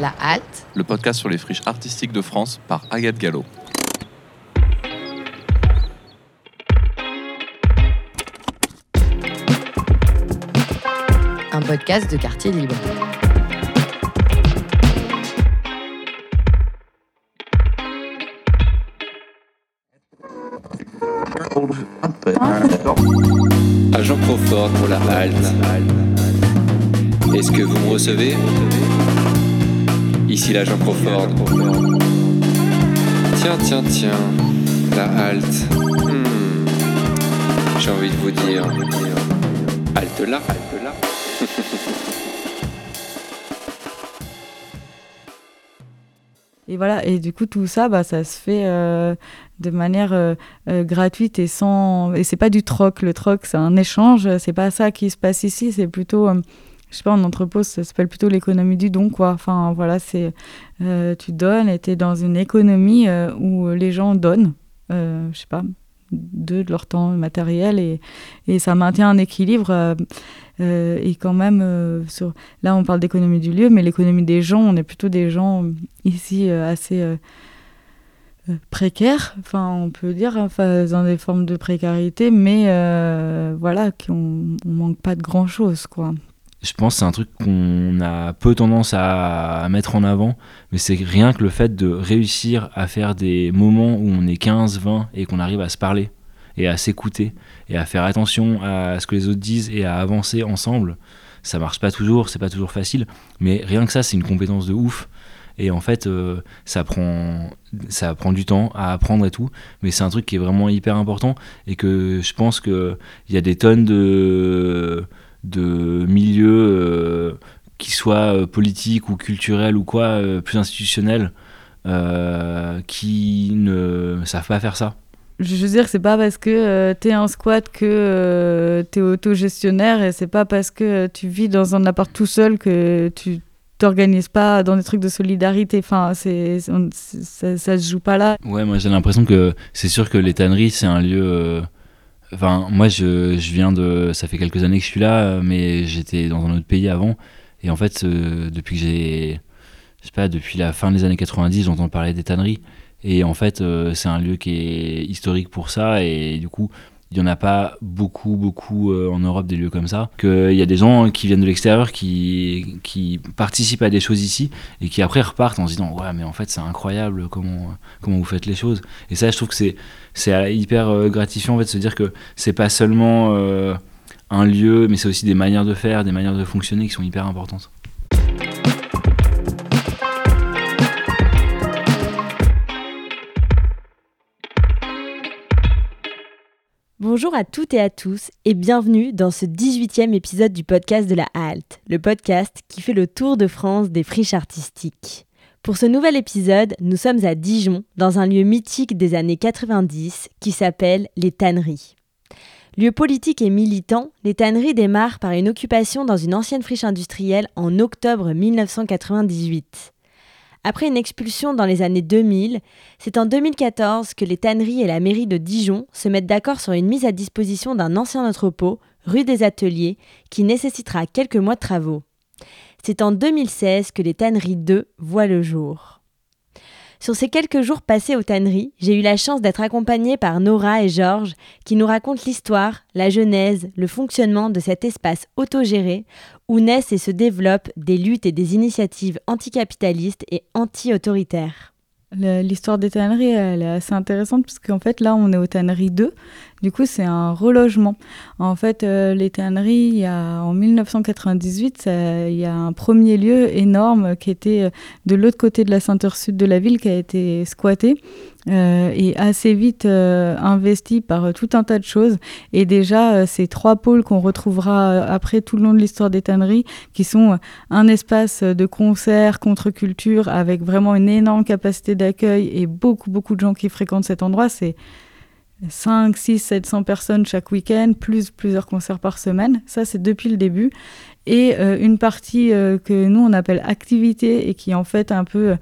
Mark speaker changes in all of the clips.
Speaker 1: La Halte,
Speaker 2: le podcast sur les friches artistiques de France par Agathe Gallo.
Speaker 1: un podcast de quartier libre.
Speaker 3: Agent Crawford pour la halte. Est-ce que vous me recevez? Ici l'agent Crawford. Tiens, tiens, tiens. La halte. Hmm. J'ai envie de vous dire. Halte là, halte là.
Speaker 4: Et voilà, et du coup, tout ça, bah, ça se fait euh, de manière euh, euh, gratuite et sans. Et c'est pas du troc. Le troc, c'est un échange. C'est pas ça qui se passe ici. C'est plutôt. Je sais pas, en entrepôt, ça s'appelle plutôt l'économie du don, quoi. Enfin, voilà, c'est. tu donnes et tu es dans une économie où les gens donnent. je sais pas, de leur temps matériel et, et ça maintient un équilibre. Euh, euh, et quand même, euh, là on parle d'économie du lieu, mais l'économie des gens, on est plutôt des gens ici assez précaires, enfin on peut dire, enfin, dans des formes de précarité, mais voilà, qu'on on manque pas de grand chose, quoi
Speaker 5: je pense que c'est un truc qu'on a peu tendance à, mettre en avant, mais c'est rien que le fait de réussir à faire des moments où on est 15, 20 et qu'on arrive à se parler et à s'écouter et à faire attention à ce que les autres disent et à avancer ensemble. Ça marche pas toujours, c'est pas toujours facile, mais rien que ça, c'est une compétence de ouf. Et en fait, euh, ça, prend, ça prend du temps à apprendre et tout, mais c'est un truc qui est vraiment hyper important et que je pense qu'il y a des tonnes de de milieux euh, qui soient euh, politiques ou culturels ou quoi, euh, plus institutionnels, qui ne savent pas faire ça.
Speaker 4: Je veux dire, c'est pas parce que tu es en squat que tu es autogestionnaire et c'est pas parce que tu vis dans un appart tout seul que tu t'organises pas dans des trucs de solidarité. Enfin, c'est, ça, ça se joue pas là.
Speaker 5: Ouais, moi j'ai l'impression que c'est sûr que les tanneries, c'est un lieu Enfin, moi, je, je, viens de. Ça fait quelques années que je suis là, mais j'étais dans un autre pays avant. Et en fait, euh, depuis que j'ai. Je sais pas, depuis la fin des années 90, j'entends parler des tanneries. Et en fait, euh, c'est un lieu qui est historique pour ça. Et du coup, il n'y en a pas beaucoup, beaucoup euh, en Europe des lieux comme ça. Qu'il y a des gens qui viennent de l'extérieur qui, qui participent à des choses ici et qui après repartent en se disant Ouais, mais en fait, c'est incroyable comment, comment vous faites les choses. Et ça, je trouve que c'est, hyper euh, gratifiant en fait, de se dire que c'est pas seulement euh, un lieu, mais c'est aussi des manières de faire, des manières de fonctionner qui sont hyper importantes.
Speaker 6: Bonjour à toutes et à tous et bienvenue dans ce 18e épisode du podcast de la Halte, le podcast qui fait le tour de France des friches artistiques. Pour ce nouvel épisode, nous sommes à Dijon, dans un lieu mythique des années 90 qui s'appelle les Tanneries. Lieu politique et militant, les tanneries démarrent par une occupation dans une ancienne friche industrielle en octobre 1998. Après une expulsion dans les années 2000, c'est en 2014 que les tanneries et la mairie de Dijon se mettent d'accord sur une mise à disposition d'un ancien entrepôt, rue des Ateliers, qui nécessitera quelques mois de travaux. C'est en 2016 que les tanneries 2 voient le jour. Sur ces quelques jours passés aux tanneries, j'ai eu la chance d'être accompagnée par Nora et Georges qui nous racontent l'histoire, la genèse, le fonctionnement de cet espace autogéré où naissent et se développent des luttes et des initiatives anticapitalistes et anti-autoritaires.
Speaker 4: L'histoire des tanneries, elle est assez intéressante parce qu'en fait, là, on est aux tanneries 2. Du coup, c'est un relogement. En fait, euh, les tanneries, il y a, en 1998, il y a un premier lieu énorme qui était euh, de l'autre côté de la ceinture sud de la ville qui a été squatté euh, et assez vite investi par tout un tas de choses. Et déjà, ces trois pôles qu'on retrouvera après tout le long de l'histoire des tanneries, qui sont un espace de concert, contre-culture, avec vraiment une énorme capacité d'accueil et beaucoup, beaucoup de gens qui fréquentent cet endroit, c'est 5, 6, 700 personnes chaque week-end, plus plusieurs concerts par semaine. Ça, c'est depuis le début. Et euh, une partie euh, que nous, on appelle activité et qui est en fait un peu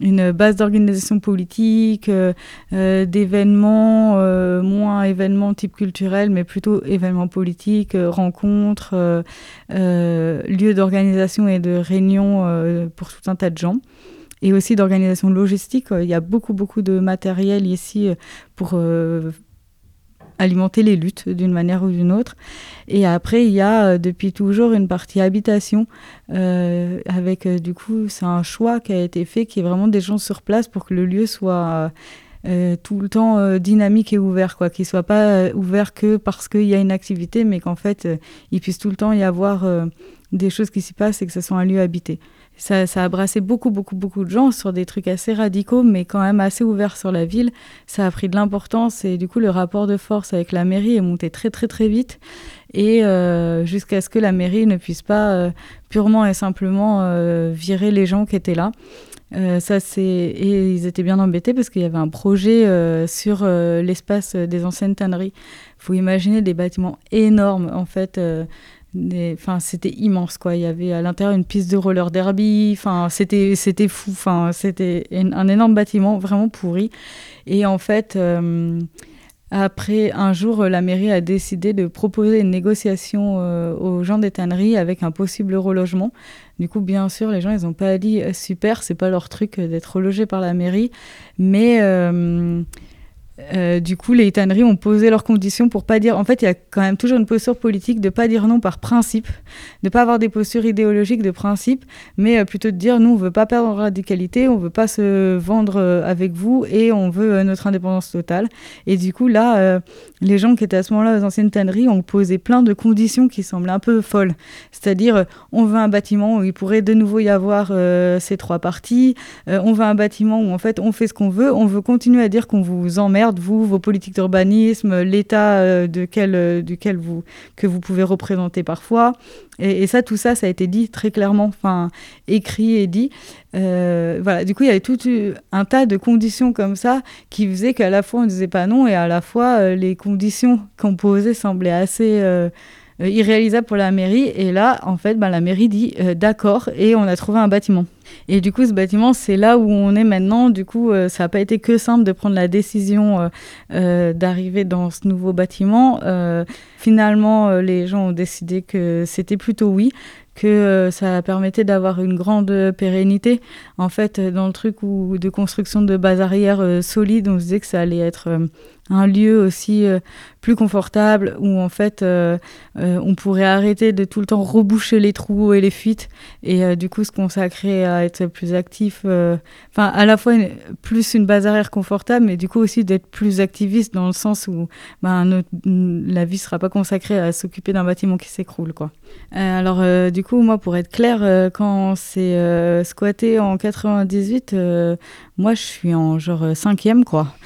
Speaker 4: une base d'organisation politique, euh, euh, d'événements, euh, moins événements type culturel, mais plutôt événements politiques, rencontres, lieux d'organisation et de réunion pour tout un tas de gens. Et aussi d'organisation logistique. Il y a beaucoup, beaucoup de matériel ici pour alimenter les luttes d'une manière ou d'une autre. Et après, il y a euh, depuis toujours une partie habitation, euh, avec euh, du coup, c'est un choix qui a été fait, qui est vraiment des gens sur place pour que le lieu soit tout le temps dynamique et ouvert, quoi, qu'il soit pas ouvert que parce qu'il y a une activité, mais qu'en fait, il puisse tout le temps y avoir des choses qui s'y passent et que ce soit un lieu habité ça, a brassé beaucoup, beaucoup, beaucoup de gens sur des trucs assez radicaux, mais quand même assez ouverts sur la ville. Ça a pris de l'importance et du coup, le rapport de force avec la mairie est monté très, très, très vite. Et euh, jusqu'à ce que la mairie ne puisse pas euh, purement et simplement euh, virer les gens qui étaient là. ça, c'est... Et ils étaient bien embêtés parce qu'il y avait un projet sur l'espace des anciennes tanneries. Il faut imaginer des bâtiments énormes, en fait Enfin, c'était immense, quoi. Il y avait à l'intérieur une piste de roller derby. Enfin, c'était, c'était fou. Enfin, c'était un énorme bâtiment vraiment pourri. Et en fait, euh, après, un jour, la mairie a décidé de proposer une négociation euh, aux gens des tanneries avec un possible relogement. Du coup, bien sûr, les gens, ils n'ont pas dit euh, super, c'est pas leur truc d'être relogé par la mairie. Mais du coup, les tanneries ont posé leurs conditions pour pas dire. En fait, il y a quand même toujours une posture politique de pas dire non par principe, de pas avoir des postures idéologiques de principe, mais euh, plutôt de dire nous, on veut pas perdre en radicalité, on veut pas se vendre euh, avec vous et on veut notre indépendance totale. Et du coup, là, les gens qui étaient à ce moment-là aux anciennes tanneries ont posé plein de conditions qui semblent un peu folles. C'est-à-dire, on veut un bâtiment où il pourrait de nouveau y avoir ces trois parties. on veut un bâtiment où en fait on fait ce qu'on veut. On veut continuer à dire qu'on vous emmerde vous, vos politiques d'urbanisme, l'état euh, euh, duquel vous, que vous pouvez représenter parfois. Et, ça, tout ça, ça a été dit très clairement, enfin, écrit et dit. Euh, voilà, du coup, il y avait tout un tas de conditions comme ça qui faisaient qu'à la fois on ne disait pas non et à la fois les conditions qu'on posait semblaient assez irréalisables pour la mairie. Et là, en fait, ben, la mairie dit d'accord et on a trouvé un bâtiment. Et du coup, ce bâtiment, c'est là où on est maintenant. Du coup, euh, ça n'a pas été que simple de prendre la décision euh, euh, d'arriver dans ce nouveau bâtiment. finalement, les gens ont décidé que c'était plutôt oui que ça permettait d'avoir une grande pérennité. En fait, dans le truc où, de construction de bases arrières solides, on se disait que ça allait être un lieu aussi euh, plus confortable où en fait euh, euh, on pourrait arrêter de tout le temps reboucher les trous et les fuites et du coup se consacrer à être plus actif enfin à la fois plus une base arrière confortable mais du coup aussi d'être plus activiste dans le sens où ben, la vie sera pas consacrée à s'occuper d'un bâtiment qui s'écroule quoi alors du coup moi pour être clair quand c'est squatté en 98 moi, je suis en genre euh, cinquième, quoi.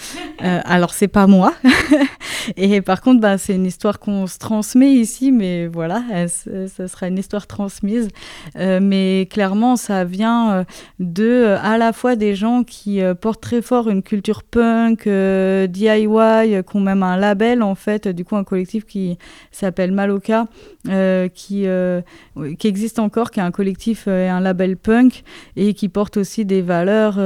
Speaker 4: Euh, alors, c'est pas moi. et par contre, bah, c'est une histoire qu'on se transmet ici, mais voilà, ça sera une histoire transmise. Euh, mais clairement, ça vient de à la fois des gens qui portent très fort une culture punk, DIY, qui ont même un label, en fait, du coup, un collectif qui s'appelle Maloka, qui, qui existe encore, qui est un collectif et un label punk, et qui porte aussi des valeurs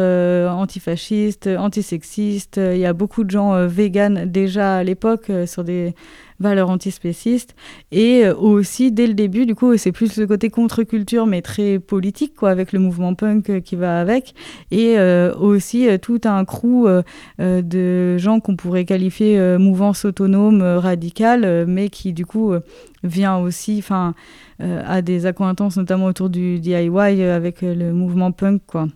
Speaker 4: antifasciste, antisexiste. Il y a beaucoup de gens euh, véganes déjà à l'époque euh, sur des valeurs antispécistes. Et euh, aussi, dès le début, du coup, c'est plus le côté contre-culture, mais très politique, quoi, avec le mouvement punk qui va avec. Et aussi tout un crew de gens qu'on pourrait qualifier mouvance autonome, radicale, mais qui, du coup, vient aussi, enfin, à des accointances, notamment autour du DIY avec le mouvement punk, quoi.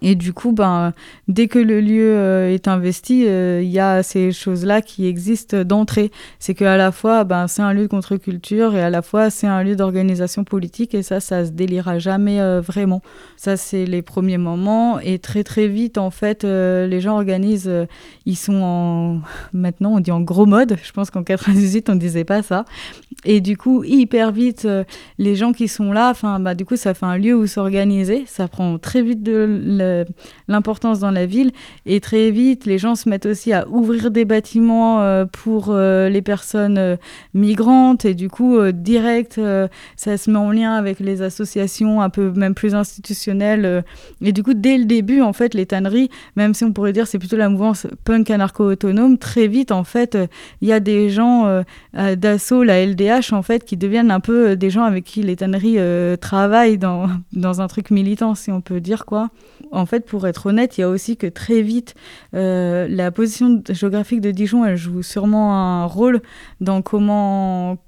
Speaker 4: Et du coup, ben, dès que le lieu euh, est investi, euh, il y a ces choses-là qui existent d'entrée. C'est qu'à la fois, ben, c'est un lieu de contre-culture et à la fois, c'est un lieu d'organisation politique et ça, ça se délira jamais euh, vraiment. Ça, c'est les premiers moments. Et très, très vite, en fait, les gens organisent, ils sont en, maintenant, on dit en gros mode. Je pense qu'en 98, on disait pas ça. Et du coup, hyper vite, les gens qui sont là, bah, du coup, ça fait un lieu où s'organiser. Ça prend très vite de l'importance dans la ville. Et très vite, les gens se mettent aussi à ouvrir des bâtiments euh, pour euh, les personnes euh, migrantes. Et du coup, direct, ça se met en lien avec les associations un peu même plus institutionnelles. et du coup, dès le début, en fait, les tanneries, même si on pourrait dire c'est plutôt la mouvance punk anarcho-autonome, très vite, en fait, il y a des gens d'assaut, la LDH, en fait, qui deviennent un peu des gens avec qui les tanneries travaillent dans, dans un truc militant, si on peut dire quoi. En fait, pour être honnête, il y a aussi que très vite, euh, la position géographique de Dijon, elle joue sûrement un rôle dans comment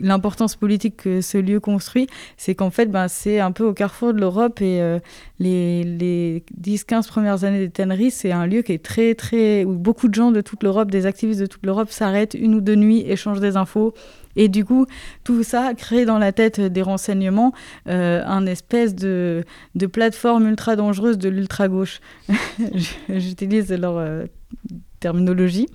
Speaker 4: l'importance politique que ce lieu construit, c'est qu'en fait, ben, c'est un peu au carrefour de l'Europe et euh, les, les 10-15 premières années des tanneries, c'est un lieu qui est très, très. où beaucoup de gens de toute l'Europe, des activistes de toute l'Europe s'arrêtent une ou deux nuits, échangent des infos, et du coup, tout ça crée dans la tête des renseignements euh, un espèce de, plateforme ultra dangereuse de l'ultra-gauche. J'utilise leur euh, terminologie.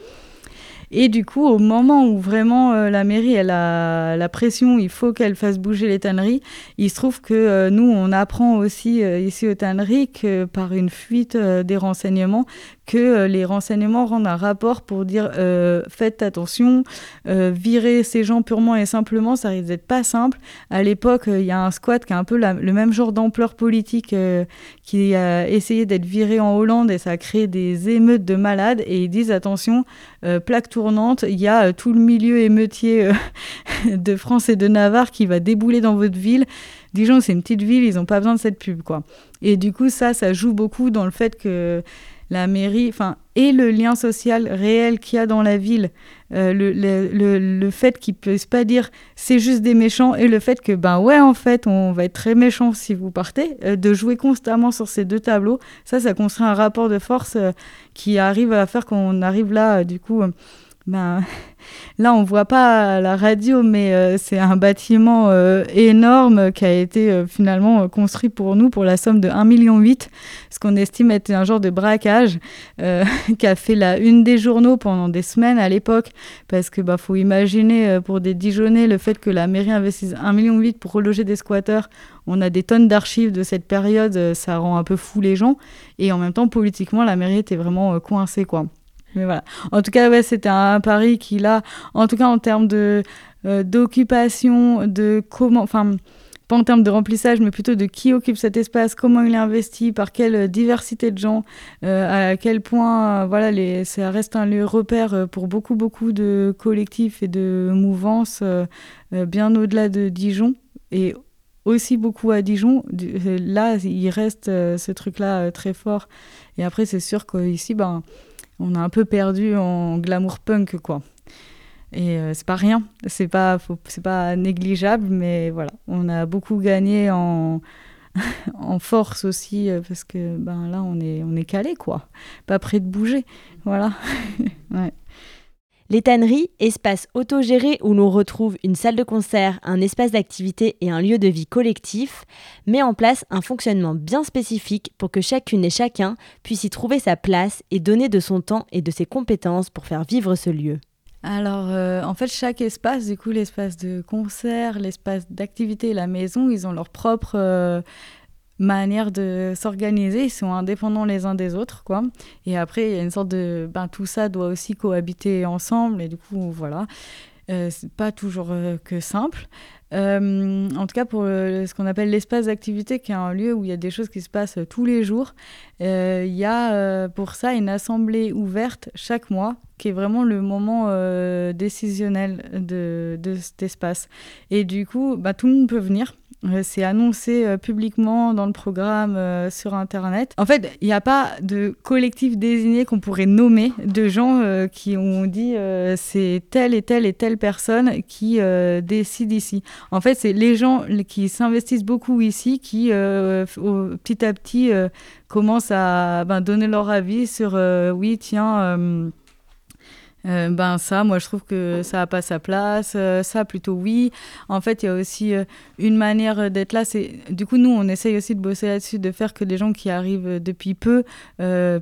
Speaker 4: Et du coup, au moment où vraiment euh, la mairie a la pression, il faut qu'elle fasse bouger les tanneries, il se trouve que euh, nous, on apprend aussi ici aux tanneries que par une fuite des renseignements, que euh, les renseignements rendent un rapport pour dire euh, faites attention, euh, virer ces gens purement et simplement, ça risque d'être pas simple. À l'époque, il y a un squat qui a un peu le même genre d'ampleur politique qui a essayé d'être viré en Hollande et ça a créé des émeutes de malades. Et ils disent attention, plaque tournante, il y a tout le milieu émeutier de France et de Navarre qui va débouler dans votre ville. Dijon, c'est une petite ville, ils n'ont pas besoin de cette pub, quoi. Et du coup, ça, ça joue beaucoup dans le fait que la mairie, enfin, et le lien social réel qu'il y a dans la ville, euh, le, le, le, fait qu'ils ne puissent pas dire c'est juste des méchants, et le fait que, ben ouais, en fait, on va être très méchant si vous partez, euh, de jouer constamment sur ces deux tableaux, ça, ça construit un rapport de force euh, qui arrive à faire qu'on arrive là, du coup ben, là, on voit pas la radio, mais euh, c'est un bâtiment euh, énorme qui a été euh, finalement construit pour nous pour la somme de 1,8 million, ce qu'on estime être un genre de braquage qui a fait la une des journaux pendant des semaines à l'époque, parce que bah, faut imaginer pour des Dijonais le fait que la mairie investisse 1,8 million pour reloger des squatteurs. On a des tonnes d'archives de cette période, ça rend un peu fou les gens, et en même temps politiquement la mairie était vraiment coincée quoi. Mais voilà. En tout cas, ouais, c'était un pari qui, là, en tout cas en termes de euh, d'occupation, de comment, enfin, pas en termes de remplissage, mais plutôt de qui occupe cet espace, comment il est investi, par quelle diversité de gens, euh, à quel point, voilà, les, ça reste un lieu repère euh, pour beaucoup, beaucoup de collectifs et de mouvances bien au-delà de Dijon et aussi beaucoup à Dijon. Là, il reste ce truc-là très fort. Et après, c'est sûr qu'ici, ben on a un peu perdu en glamour punk, quoi. Et euh, c'est pas rien, c'est pas, pas négligeable, mais voilà, on a beaucoup gagné en, en force aussi, euh, parce que ben là, on est, on est calé, quoi. Pas prêt de bouger, voilà. ouais.
Speaker 6: Les tanneries, espaces autogérés où l'on retrouve une salle de concert, un espace d'activité et un lieu de vie collectif, met en place un fonctionnement bien spécifique pour que chacune et chacun puisse y trouver sa place et donner de son temps et de ses compétences pour faire vivre ce lieu.
Speaker 4: Alors, euh, en fait, chaque espace, du coup, l'espace de concert, l'espace d'activité, la maison, ils ont leur propre euh, manière de s'organiser, ils sont indépendants les uns des autres, quoi. Et après, il y a une sorte de... Ben, tout ça doit aussi cohabiter ensemble, et du coup, voilà. Euh, c'est pas toujours euh, que simple. Euh, en tout cas, pour ce qu'on appelle l'espace d'activité, qui est un lieu où il y a des choses qui se passent tous les jours, il y a pour ça une assemblée ouverte chaque mois, qui est vraiment le moment décisionnel de, de, cet espace. Et du coup, bah, tout le monde peut venir. Euh, c'est annoncé euh, publiquement dans le programme euh, sur Internet. En fait, il n'y a pas de collectif désigné qu'on pourrait nommer de gens qui ont dit c'est telle et telle et telle personne qui décide ici. En fait, c'est les gens qui s'investissent beaucoup ici qui, petit à petit, commencent à ben, donner leur avis sur oui, tiens euh, ben ça, moi je trouve que ça n'a pas sa place, euh, ça plutôt oui. En fait, il y a aussi euh, une manière d'être là. Du coup nous on essaye aussi de bosser là-dessus, de faire que les gens qui arrivent depuis peu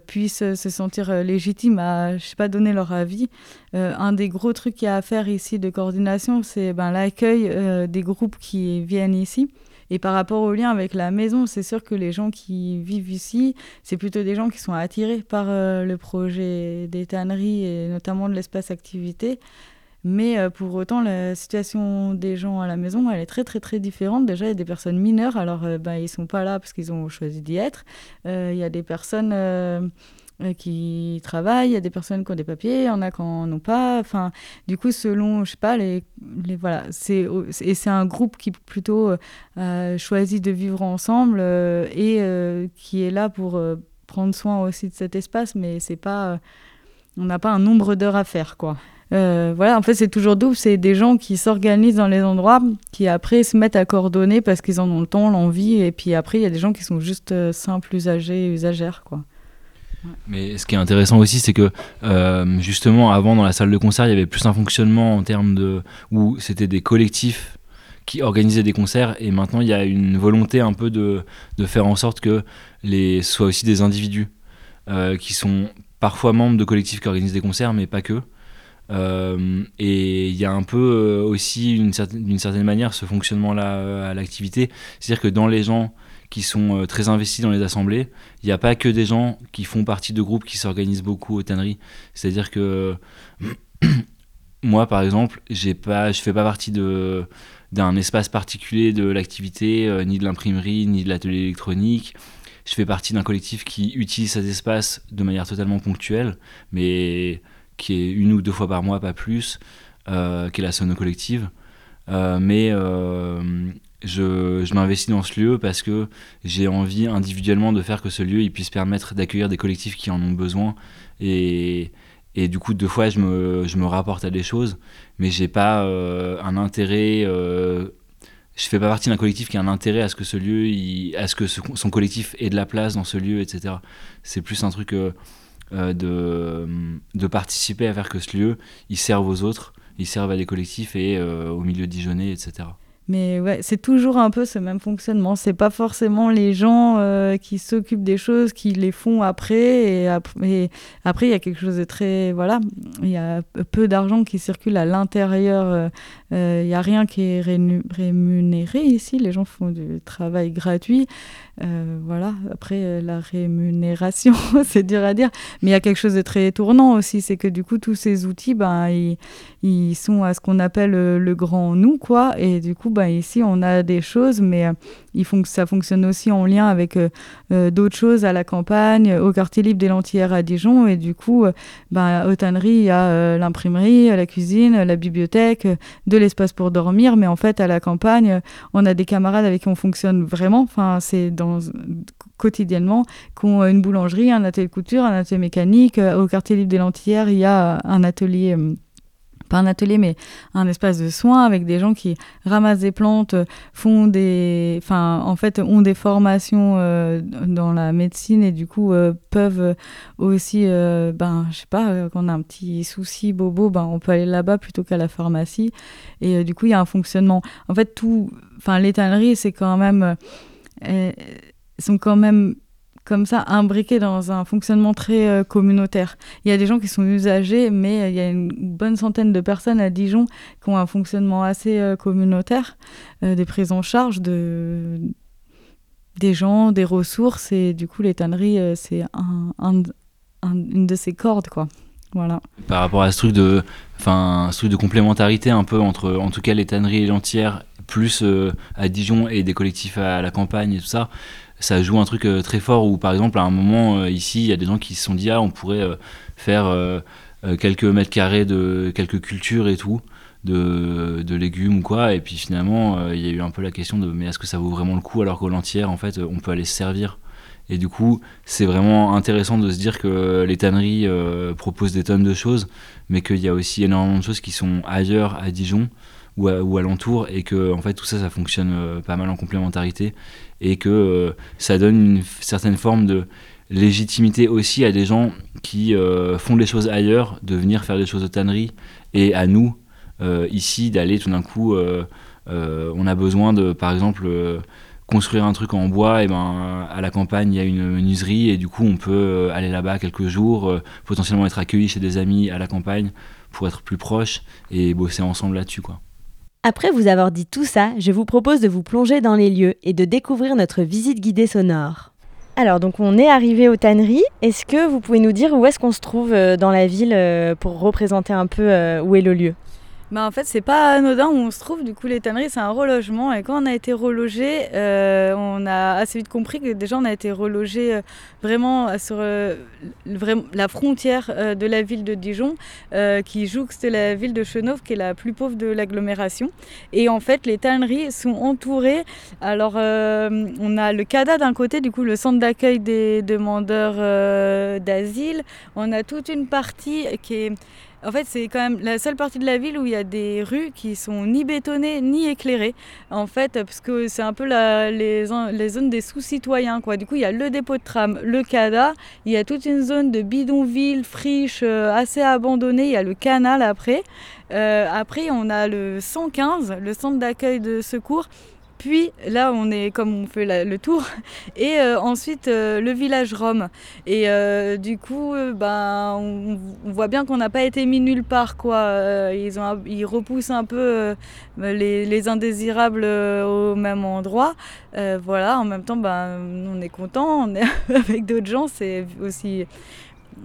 Speaker 4: puissent se sentir légitimes à, je sais pas, donner leur avis. un des gros trucs qu'il y a à faire ici de coordination, c'est ben, l'accueil des groupes qui viennent ici. Et par rapport au lien avec la maison, c'est sûr que les gens qui vivent ici, c'est plutôt des gens qui sont attirés par euh, le projet des tanneries et notamment de l'espace activité. Mais euh, pour autant, la situation des gens à la maison, elle est très très très différente. Déjà, il y a des personnes mineures, alors ben, ils ne sont pas là parce qu'ils ont choisi d'y être. Il y a des personnes qui travaillent, il y a des personnes qui ont des papiers, il y en a qui n'en ont pas. Enfin, du coup, selon, je sais pas, les, les voilà, c'est et c'est un groupe qui plutôt euh, choisit de vivre ensemble euh, et qui est là pour prendre soin aussi de cet espace, mais c'est pas, on n'a pas un nombre d'heures à faire, quoi. voilà, en fait, c'est toujours double. C'est des gens qui s'organisent dans les endroits, qui après se mettent à coordonner parce qu'ils en ont le temps, l'envie. Et puis après, il y a des gens qui sont juste simples usagers, usagères, quoi.
Speaker 5: Mais ce qui est intéressant aussi, c'est que euh, justement, avant, dans la salle de concert, il y avait plus un fonctionnement en termes de. où c'était des collectifs qui organisaient des concerts, et maintenant, il y a une volonté un peu de, de faire en sorte que les soient aussi des individus euh, qui sont parfois membres de collectifs qui organisent des concerts, mais pas que. Euh, et il y a un peu aussi, d'une certaine, certaine manière, ce fonctionnement-là à l'activité. C'est-à-dire que dans les gens qui sont euh, très investis dans les assemblées. Il n'y a pas que des gens qui font partie de groupes qui s'organisent beaucoup aux tanneries. C'est-à-dire que moi, par exemple, j'ai pas, je fais pas partie d'un espace particulier de l'activité, euh, ni de l'imprimerie, ni de l'atelier électronique. Je fais partie d'un collectif qui utilise cet espace de manière totalement ponctuelle, mais qui est une ou deux fois par mois, pas plus, euh, qui est la Sono Collective. Mais je, m'investis dans ce lieu parce que j'ai envie individuellement de faire que ce lieu il puisse permettre d'accueillir des collectifs qui en ont besoin. Et, et du coup deux fois je me, je me rapporte à des choses mais j'ai pas euh, un intérêt euh, je fais pas partie d'un collectif qui a un intérêt à ce que ce lieu à ce que son collectif ait de la place dans ce lieu etc c'est plus un truc euh, de, de participer à faire que ce lieu il serve aux autres il serve à des collectifs et au milieu dijonnais etc
Speaker 4: mais ouais, c'est toujours un peu ce même fonctionnement. C'est pas forcément les gens euh, qui s'occupent des choses qui les font après. Et, après, il y a quelque chose de très. Voilà, il y a peu d'argent qui circule à l'intérieur. Euh, euh, il n'y a rien qui est rémunéré ici. Les gens font du travail gratuit. Voilà, après, la rémunération, c'est dur à dire. Mais il y a quelque chose de très tournant aussi. C'est que du coup, tous ces outils, ben, ils, ils sont à ce qu'on appelle le grand nous, quoi. Et du coup, bah, ici, on a des choses, mais euh, ça fonctionne aussi en lien avec euh, euh, d'autres choses à la campagne, au quartier libre des Lentillères à Dijon. Et du coup, aux tanneries, il y a l'imprimerie, la cuisine, la bibliothèque, de l'espace pour dormir. Mais en fait, à la campagne, on a des camarades avec qui on fonctionne vraiment. Enfin, c'est dans quotidiennement, qui ont une boulangerie, un atelier de couture, un atelier mécanique. Au quartier libre des Lentillères, il y a un atelier pas un atelier, mais un espace de soins avec des gens qui ramassent des plantes, font des, enfin, en fait, ont des formations euh, dans la médecine et du coup euh, peuvent aussi, euh, ben, je sais pas, quand on a un petit souci bobo, ben, on peut aller là-bas plutôt qu'à la pharmacie. Et du coup, il y a un fonctionnement. En fait, tout, enfin, les tanneries, c'est quand même, sont quand même comme ça imbriqué dans un fonctionnement très euh, communautaire. Il y a des gens qui sont usagers, mais euh, il y a une bonne centaine de personnes à Dijon qui ont un fonctionnement assez euh, communautaire, des prises en charge de des gens, des ressources, et du coup les tanneries, c'est un, une de ces cordes, quoi. Voilà.
Speaker 5: Par rapport à ce truc de, enfin, ce truc de complémentarité un peu entre, en tout cas, les tanneries et l'entière, plus à Dijon et des collectifs à la campagne et tout ça, ça joue un truc euh, très fort où par exemple à un moment euh, ici il y a des gens qui se sont dit ah on pourrait euh, faire quelques mètres carrés de quelques cultures et tout de, de, légumes ou quoi. Et puis finalement il y a eu un peu la question de mais est-ce que ça vaut vraiment le coup alors qu'au l'entière en fait on peut aller se servir? Et du coup c'est vraiment intéressant de se dire que les tanneries proposent des tonnes de choses mais qu'il y a aussi énormément de choses qui sont ailleurs à Dijon ou, à, ou alentour et que en fait tout ça ça fonctionne pas mal en complémentarité et que euh, ça donne une certaine forme de légitimité aussi à des gens qui euh, font des choses ailleurs, de venir faire des choses de tannerie, et à nous, euh, ici, d'aller tout d'un coup, on a besoin de, par exemple, construire un truc en bois, et ben à la campagne il y a une menuiserie et du coup on peut aller là-bas quelques jours, potentiellement être accueilli chez des amis à la campagne pour être plus proche et bosser ensemble là-dessus quoi.
Speaker 6: Après vous avoir dit tout ça, je vous propose de vous plonger dans les lieux et de découvrir notre visite guidée sonore. Alors, donc on est arrivé aux tanneries. Est-ce que vous pouvez nous dire où est-ce qu'on se trouve euh, dans la ville euh, pour représenter un peu euh, où est le lieu?
Speaker 4: Bah en fait, c'est pas anodin où on se trouve. Du coup, les tanneries, c'est un relogement. Et quand on a été relogé, euh, on a assez vite compris que déjà, on a été relogé euh, vraiment sur euh, vraiment la frontière de la ville de Dijon, qui jouxte la ville de Chenauve, qui est la plus pauvre de l'agglomération. Et en fait, les tanneries sont entourées. Alors, on a le CADA d'un côté, du coup, le centre d'accueil des demandeurs d'asile. On a toute une partie qui est en fait, c'est quand même la seule partie de la ville où il y a des rues qui sont ni bétonnées ni éclairées. En fait, parce que c'est un peu les, les, zones des sous-citoyens. Du coup, il y a le dépôt de tram, le CADA, il y a toute une zone de bidonville, friche, euh, assez abandonnée. Il y a le canal après. Euh, après, on a le 115, le centre d'accueil de secours puis là, on est comme on fait le tour. Et euh, ensuite, euh, le village Rome. Et euh, du coup, ben, on, voit bien qu'on n'a pas été mis nulle part. Quoi. Ils, ont, repoussent un peu les, les, indésirables au même endroit. voilà, en même temps, ben, on est content. On est avec d'autres gens. C'est aussi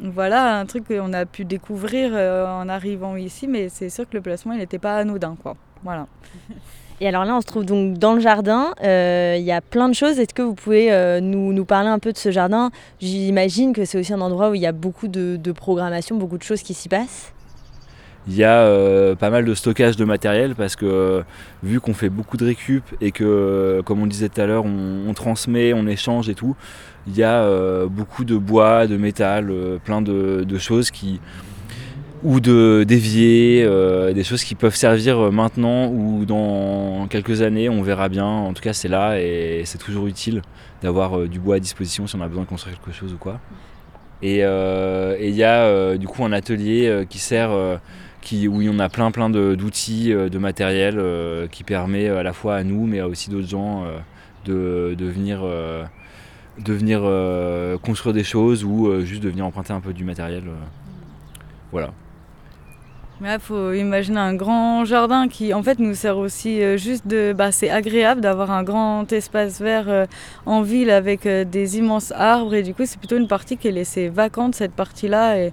Speaker 4: voilà un truc qu'on a pu découvrir en arrivant ici. Mais c'est sûr que le placement, il n'était pas anodin. Quoi. Voilà.
Speaker 6: Et alors là, on se trouve donc dans le jardin. Euh, il y a plein de choses. Est-ce que vous pouvez euh, nous, nous, parler un peu de ce jardin? J'imagine que c'est aussi un endroit où il y a beaucoup de, de programmation, beaucoup de choses qui s'y passent.
Speaker 5: Il y a euh, pas mal de stockage de matériel parce que vu qu'on fait beaucoup de récup et que, comme on disait tout à l'heure, on, on, transmet, on échange et tout, il y a beaucoup de bois, de métal, plein de, de choses qui ou de d'évier, euh, des choses qui peuvent servir maintenant ou dans quelques années, on verra bien. En tout cas, c'est là et c'est toujours utile d'avoir euh, du bois à disposition si on a besoin de construire quelque chose ou quoi. Et il euh, y a euh, du coup un atelier qui sert, qui, où on a plein plein d'outils, de, matériel qui permet à la fois à nous mais aussi d'autres gens de, de venir construire des choses ou juste de venir emprunter un peu du matériel. voilà.
Speaker 4: Mais faut imaginer un grand jardin qui, en fait, nous sert aussi euh, juste de. Bah, c'est agréable d'avoir un grand espace vert euh, en ville avec euh, des immenses arbres. Et du coup, c'est plutôt une partie qui est laissée vacante, cette partie-là.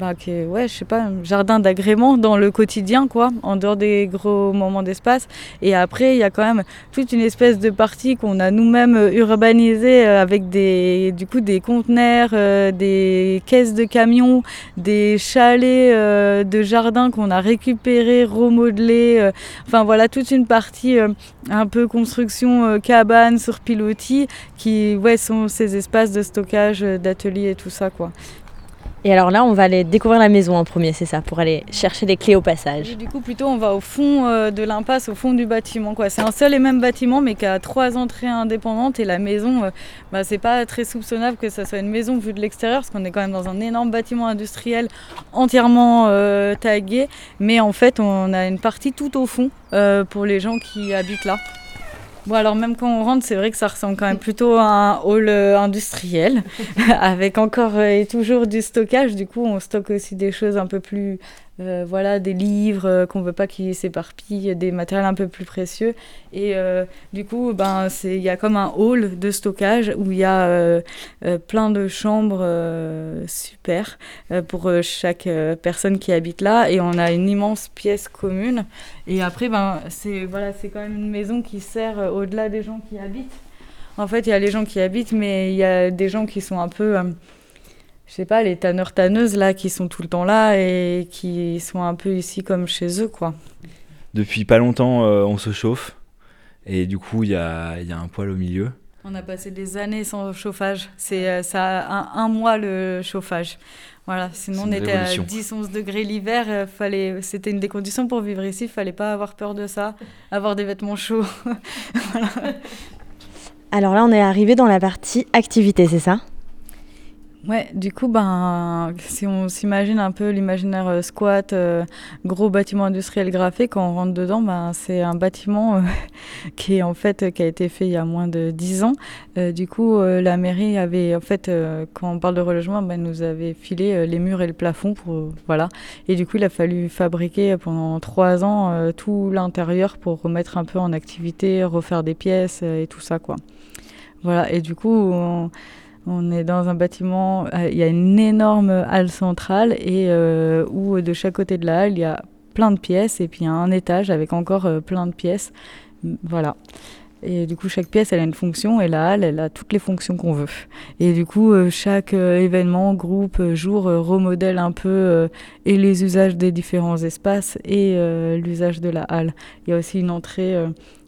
Speaker 4: Bah, qui est, ouais, je sais pas, un jardin d'agrément dans le quotidien, quoi, en dehors des gros moments d'espace. Et après, il y a quand même toute une espèce de partie qu'on a nous-mêmes urbanisée avec des, du coup, des conteneurs, euh, des caisses de camions, des chalets euh, de jardin qu'on a récupérés, remodelés. Euh, enfin, voilà, toute une partie un peu construction cabane sur pilotis qui, ouais, sont ces espaces de stockage, d'ateliers et tout ça, quoi.
Speaker 6: Et alors là, on va aller découvrir la maison en premier, c'est ça, pour aller chercher les clés au passage.
Speaker 4: Et du coup, plutôt, on va au fond euh, de l'impasse, au fond du bâtiment. C'est un seul et même bâtiment, mais qui a trois entrées indépendantes. Et la maison, euh, bah, c'est pas très soupçonnable que ça soit une maison vue de l'extérieur, parce qu'on est quand même dans un énorme bâtiment industriel entièrement euh, tagué. Mais en fait, on a une partie tout au fond pour les gens qui habitent là. Bon alors même quand on rentre, c'est vrai que ça ressemble quand même plutôt à un hall euh, industriel avec encore euh, et toujours du stockage. Du coup, on stocke aussi des choses un peu plus euh, voilà, des livres euh, qu'on veut pas qu'ils s'éparpillent, des matériels un peu plus précieux. Et euh, du coup, ben, il y a comme un hall de stockage où il y a euh, plein de chambres super pour chaque personne qui habite là. Et on a une immense pièce commune. Et après, ben, c'est voilà, quand même une maison qui sert au-delà des gens qui habitent. En fait, il y a les gens qui habitent, mais il y a des gens qui sont un peu je sais pas, les tanneurs tanneuses là qui sont tout le temps là et qui sont un peu ici comme chez eux quoi.
Speaker 5: Depuis pas longtemps, euh, on se chauffe et du coup il y a, y a, un poêle au milieu.
Speaker 4: On a passé des années sans chauffage. C'est euh, ça un, un, mois le chauffage. Voilà, sinon on était révolution. à 10-11 degrés l'hiver. Euh, fallait, c'était une des conditions pour vivre ici. Il fallait pas avoir peur de ça, avoir des vêtements chauds. voilà.
Speaker 6: Alors là, on est arrivé dans la partie activité, c'est ça?
Speaker 4: Ouais, du coup, ben, si on s'imagine un peu l'imaginaire euh, squat, euh, gros bâtiment industriel graffé, quand on rentre dedans, ben, c'est un bâtiment euh, qui est en fait qui a été fait il y a moins de 10 ans. du coup, la mairie avait, en fait, quand on parle de relogement, ben, nous avait filé les murs et le plafond pour, voilà. Et du coup, il a fallu fabriquer pendant trois ans tout l'intérieur pour remettre un peu en activité, refaire des pièces et tout ça, quoi. Voilà. Et du coup, on est dans un bâtiment, euh, il y a une énorme halle centrale et euh, où de chaque côté de la halle, il y a plein de pièces et puis il y a un étage avec encore euh, plein de pièces. Voilà. Et du coup, chaque pièce, elle a une fonction et la halle, elle a toutes les fonctions qu'on veut. Et du coup, chaque événement, groupe, jour remodèle un peu et les usages des différents espaces et l'usage de la halle. Il y a aussi une entrée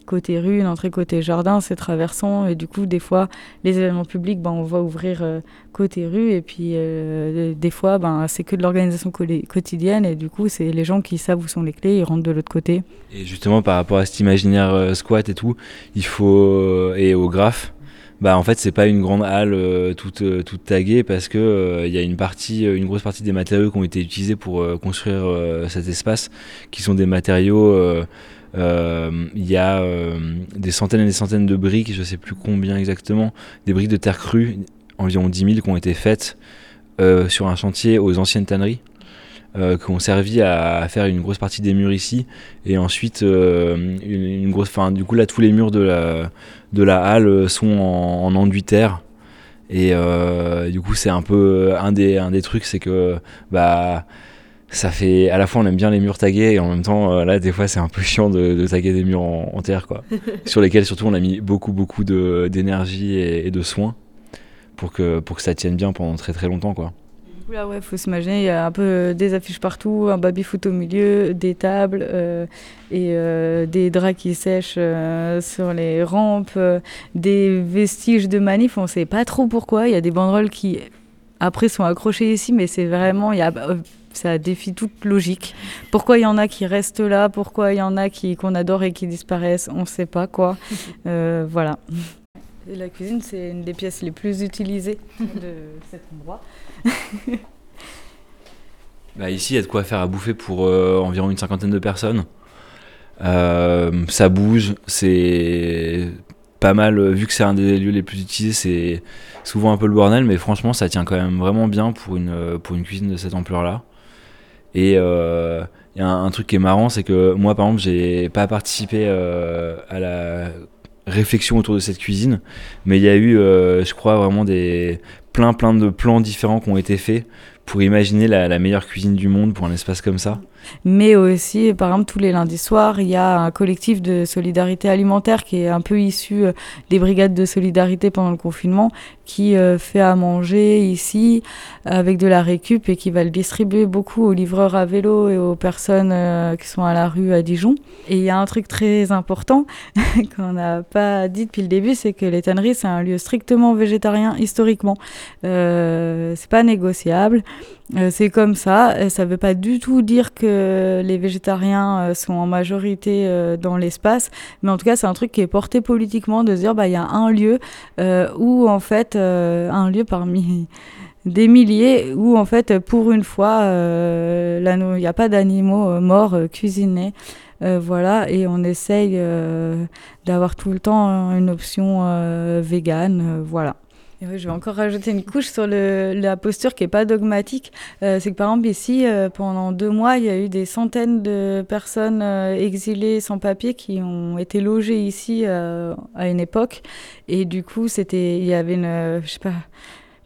Speaker 4: côté rue, une entrée côté jardin, c'est traversant. Et du coup, des fois, les événements publics, ben, on va ouvrir euh, côté rue. Et puis, euh, des fois, ben, c'est que de l'organisation quotidienne. Et du coup, c'est les gens qui savent où sont les clés, ils rentrent de l'autre côté.
Speaker 5: Et justement, par rapport à cet imaginaire euh, squat et tout, il faut. et au graphe. Bah en fait c'est pas une grande halle toute toute taguée parce que il y a une partie une grosse partie des matériaux qui ont été utilisés pour construire cet espace qui sont des matériaux il y a euh, des centaines et des centaines de briques, je ne sais plus combien exactement, des briques de terre crue, environ 10 000, qui ont été faites euh, sur un chantier aux anciennes tanneries. qui ont servi à, faire une grosse partie des murs ici et ensuite une, grosse fin du coup là tous les murs de la de la halle sont en, enduit terre et du coup c'est un peu un des un des trucs c'est que bah ça fait à la fois on aime bien les murs tagués et en même temps euh, là des fois c'est un peu chiant de, taguer des murs en, terre quoi sur lesquels surtout on a mis beaucoup beaucoup d'énergie et, de soins pour que pour que ça tienne bien pendant très très longtemps quoi
Speaker 4: Là, ouais, faut s'imaginer, il y a un peu des affiches partout, un baby-foot au milieu, des tables euh, et euh, des draps qui sèchent sur les rampes, des vestiges de manif, on sait pas trop pourquoi. Il y a des banderoles qui, après, sont accrochées ici, mais c'est vraiment, il y a ça défie toute logique. Pourquoi il y en a qui restent là, pourquoi il y en a qui qu'on adore et qui disparaissent, on ne sait pas quoi. Euh, voilà. la cuisine, c'est une des pièces les plus utilisées de cet endroit.
Speaker 5: bah ici, il y a de quoi faire à bouffer pour euh, environ une cinquantaine de personnes. Euh, ça bouge, c'est pas mal, vu que c'est un des lieux les plus utilisés, c'est souvent un peu le bordel, mais franchement, ça tient quand même vraiment bien pour une, pour une cuisine de cette ampleur-là. Et il euh, y a un, truc qui est marrant, c'est que moi, par exemple, j'ai pas participé euh, à la réflexion autour de cette cuisine, mais il y a eu, euh, je crois, vraiment des plein plein de plans différents qui ont été faits pour imaginer la, meilleure cuisine du monde pour un espace comme ça.
Speaker 4: Mais aussi, par exemple, tous les lundis soirs, il y a un collectif de solidarité alimentaire qui est un peu issu euh, des brigades de solidarité pendant le confinement, qui euh, fait à manger ici avec de la récup et qui va le distribuer beaucoup aux livreurs à vélo et aux personnes euh, qui sont à la rue à Dijon. Et il y a un truc très important qu'on n'a pas dit depuis le début, c'est que les tanneries, c'est un lieu strictement végétarien historiquement. c'est pas négociable. Euh, c'est comme ça. Ça ne veut pas du tout dire que les végétariens euh, sont en majorité euh, dans l'espace, mais en tout cas, c'est un truc qui est porté politiquement de se dire, bah, il y a un lieu où, en fait, un lieu parmi des milliers où, en fait, pour une fois, il n'y a pas d'animaux morts cuisinés. voilà, et on essaye d'avoir tout le temps une option végane, voilà je vais encore rajouter une couche sur le, la posture qui n'est pas dogmatique. Euh, c'est que par exemple ici, euh, pendant deux mois, il y a eu des centaines de personnes euh, exilées sans papier qui ont été logées ici à une époque. Et du coup, c'était, il y avait une, je sais pas,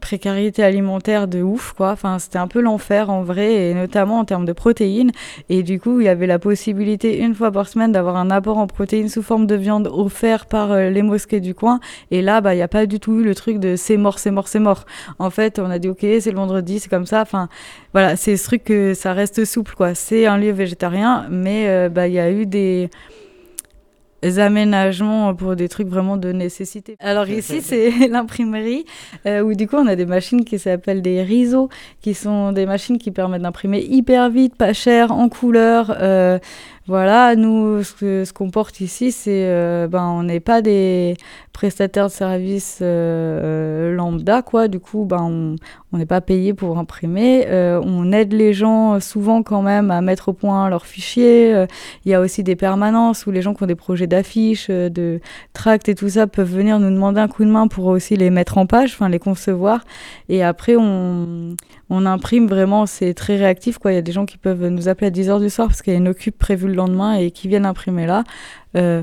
Speaker 4: précarité alimentaire de ouf, quoi. Enfin, c'était un peu l'enfer en vrai, et notamment en termes de protéines. Et du coup, il y avait la possibilité une fois par semaine d'avoir un apport en protéines sous forme de viande offert par euh, les mosquées du coin. Et là, bah, il n'y a pas du tout eu le truc de c'est mort, c'est mort, c'est mort. En fait, on a dit ok, c'est le vendredi, c'est comme ça. Enfin, voilà, c'est ce truc que ça reste souple, quoi. C'est un lieu végétarien, mais euh, bah, il y a eu des aménagements pour des trucs vraiment de nécessité. Alors ici, c'est l'imprimerie, euh, où du coup, on a des machines qui s'appellent des riseaux, qui sont des machines qui permettent d'imprimer hyper vite, pas cher, en couleur. Euh, voilà, nous, ce qu'on porte ici, c'est euh, ben, on n'est pas des prestataires de services euh, lambda, quoi. Du coup, ben, on n'est pas payé pour imprimer. Euh, on aide les gens souvent quand même à mettre au point leurs fichiers. Il y a aussi des permanences où les gens qui ont des projets d'affiches, de tracts et tout ça peuvent venir nous demander un coup de main pour aussi les mettre en page, enfin les concevoir. Et après, on, on imprime vraiment, c'est très réactif, quoi. Il y a des gens qui peuvent nous appeler à 10h du soir parce qu'il y a une occupe prévue lendemain et qui viennent imprimer là. Euh,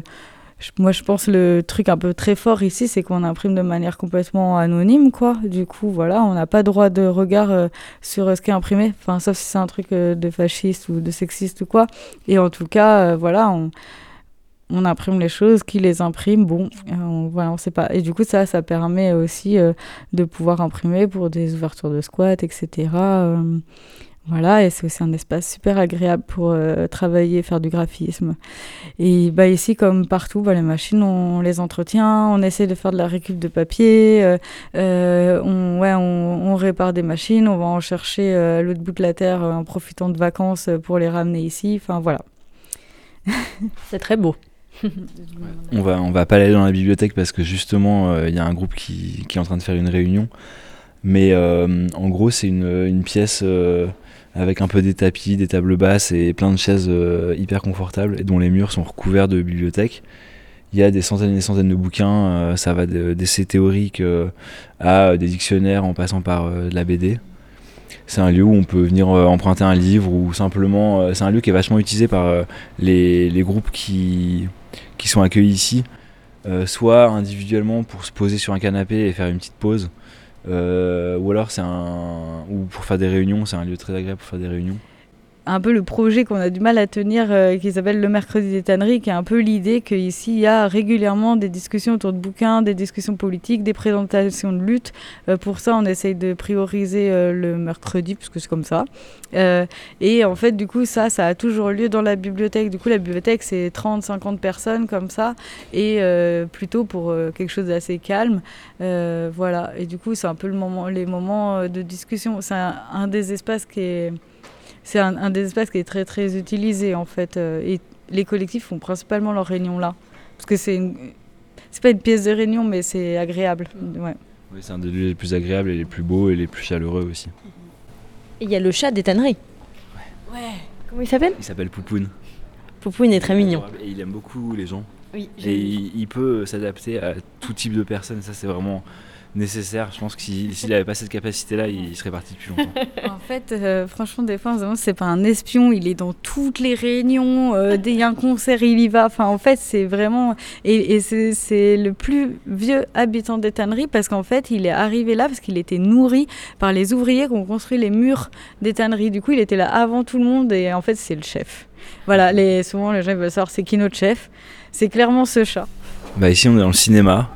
Speaker 4: moi, je pense le truc un peu très fort ici, c'est qu'on imprime de manière complètement anonyme, quoi. Du coup, voilà, on n'a pas droit de regard euh, sur euh, ce qui est imprimé, enfin, sauf si c'est un truc de fasciste ou de sexiste ou quoi. Et en tout cas, voilà, on, on, imprime les choses, qui les imprime, bon, on, voilà, on sait pas. Et du coup, ça, ça permet aussi de pouvoir imprimer pour des ouvertures de squat, etc. Voilà, et c'est aussi un espace super agréable pour euh, travailler, faire du graphisme. Et bah, ici, comme partout, bah, les machines, on les entretient, on essaie de faire de la récup de papier, euh, euh, on, ouais, on, répare des machines, on va en chercher à l'autre bout de la terre en profitant de vacances pour les ramener ici. Enfin, voilà.
Speaker 6: c'est très beau.
Speaker 5: on va, on va pas aller dans la bibliothèque parce que justement, il y a un groupe qui, qui, est en train de faire une réunion. Mais en gros, c'est une, une, pièce avec un peu des tapis, des tables basses et plein de chaises euh, hyper confortables et dont les murs sont recouverts de bibliothèques. Il y a des centaines et des centaines de bouquins, euh, ça va d'essais théoriques euh, à des dictionnaires en passant par de la BD. C'est un lieu où on peut venir emprunter un livre ou simplement. c'est un lieu qui est vachement utilisé par les, les, groupes qui, qui sont accueillis ici, soit individuellement pour se poser sur un canapé et faire une petite pause, ou alors c'est un ou pour faire des réunions, c'est un lieu très agréable pour faire des réunions
Speaker 4: un peu le projet qu'on a du mal à tenir, euh, qui s'appelle le mercredi des tanneries, qui est un peu l'idée qu'ici, il y a régulièrement des discussions autour de bouquins, des discussions politiques, des présentations de lutte. Euh, pour ça, on essaye de prioriser euh, le mercredi, puisque c'est comme ça. et en fait, du coup, ça, ça a toujours lieu dans la bibliothèque. Du coup, la bibliothèque, c'est 30-50 personnes comme ça, et plutôt pour quelque chose d'assez calme. voilà. Et du coup, c'est un peu le moment, les moments de discussion. C'est un des espaces qui est c'est un, des espaces qui est très très utilisé en fait. Euh, et les collectifs font principalement leurs réunions là. Parce que c'est c'est pas une pièce de réunion, mais c'est agréable. Ouais.
Speaker 5: Oui, c'est un des lieux les plus agréables et les plus beaux et les plus chaleureux aussi.
Speaker 6: Et il y a le chat des tanneries.
Speaker 4: Ouais. ouais.
Speaker 6: Comment il s'appelle
Speaker 5: Il s'appelle Poupoune.
Speaker 6: Poupoune est très mignon.
Speaker 5: Et il aime beaucoup les gens.
Speaker 6: Oui,
Speaker 5: et il, peut s'adapter à tout type de personnes. Ça, c'est vraiment nécessaire. Je pense que s'il n'avait pas cette capacité-là, il serait parti depuis longtemps.
Speaker 4: en fait, euh, franchement, des fois, c'est pas un espion. Il est dans toutes les réunions. Euh, dès qu'il y a un concert, il y va. Enfin, en fait, c'est vraiment. Et, c'est le plus vieux habitant des tanneries parce qu'en fait, il est arrivé là parce qu'il était nourri par les ouvriers qui ont construit les murs des tanneries. Du coup, il était là avant tout le monde et en fait, c'est le chef. Voilà, les, souvent les gens veulent savoir c'est qui notre chef? C'est clairement ce chat.
Speaker 5: Bah ici on est dans le cinéma,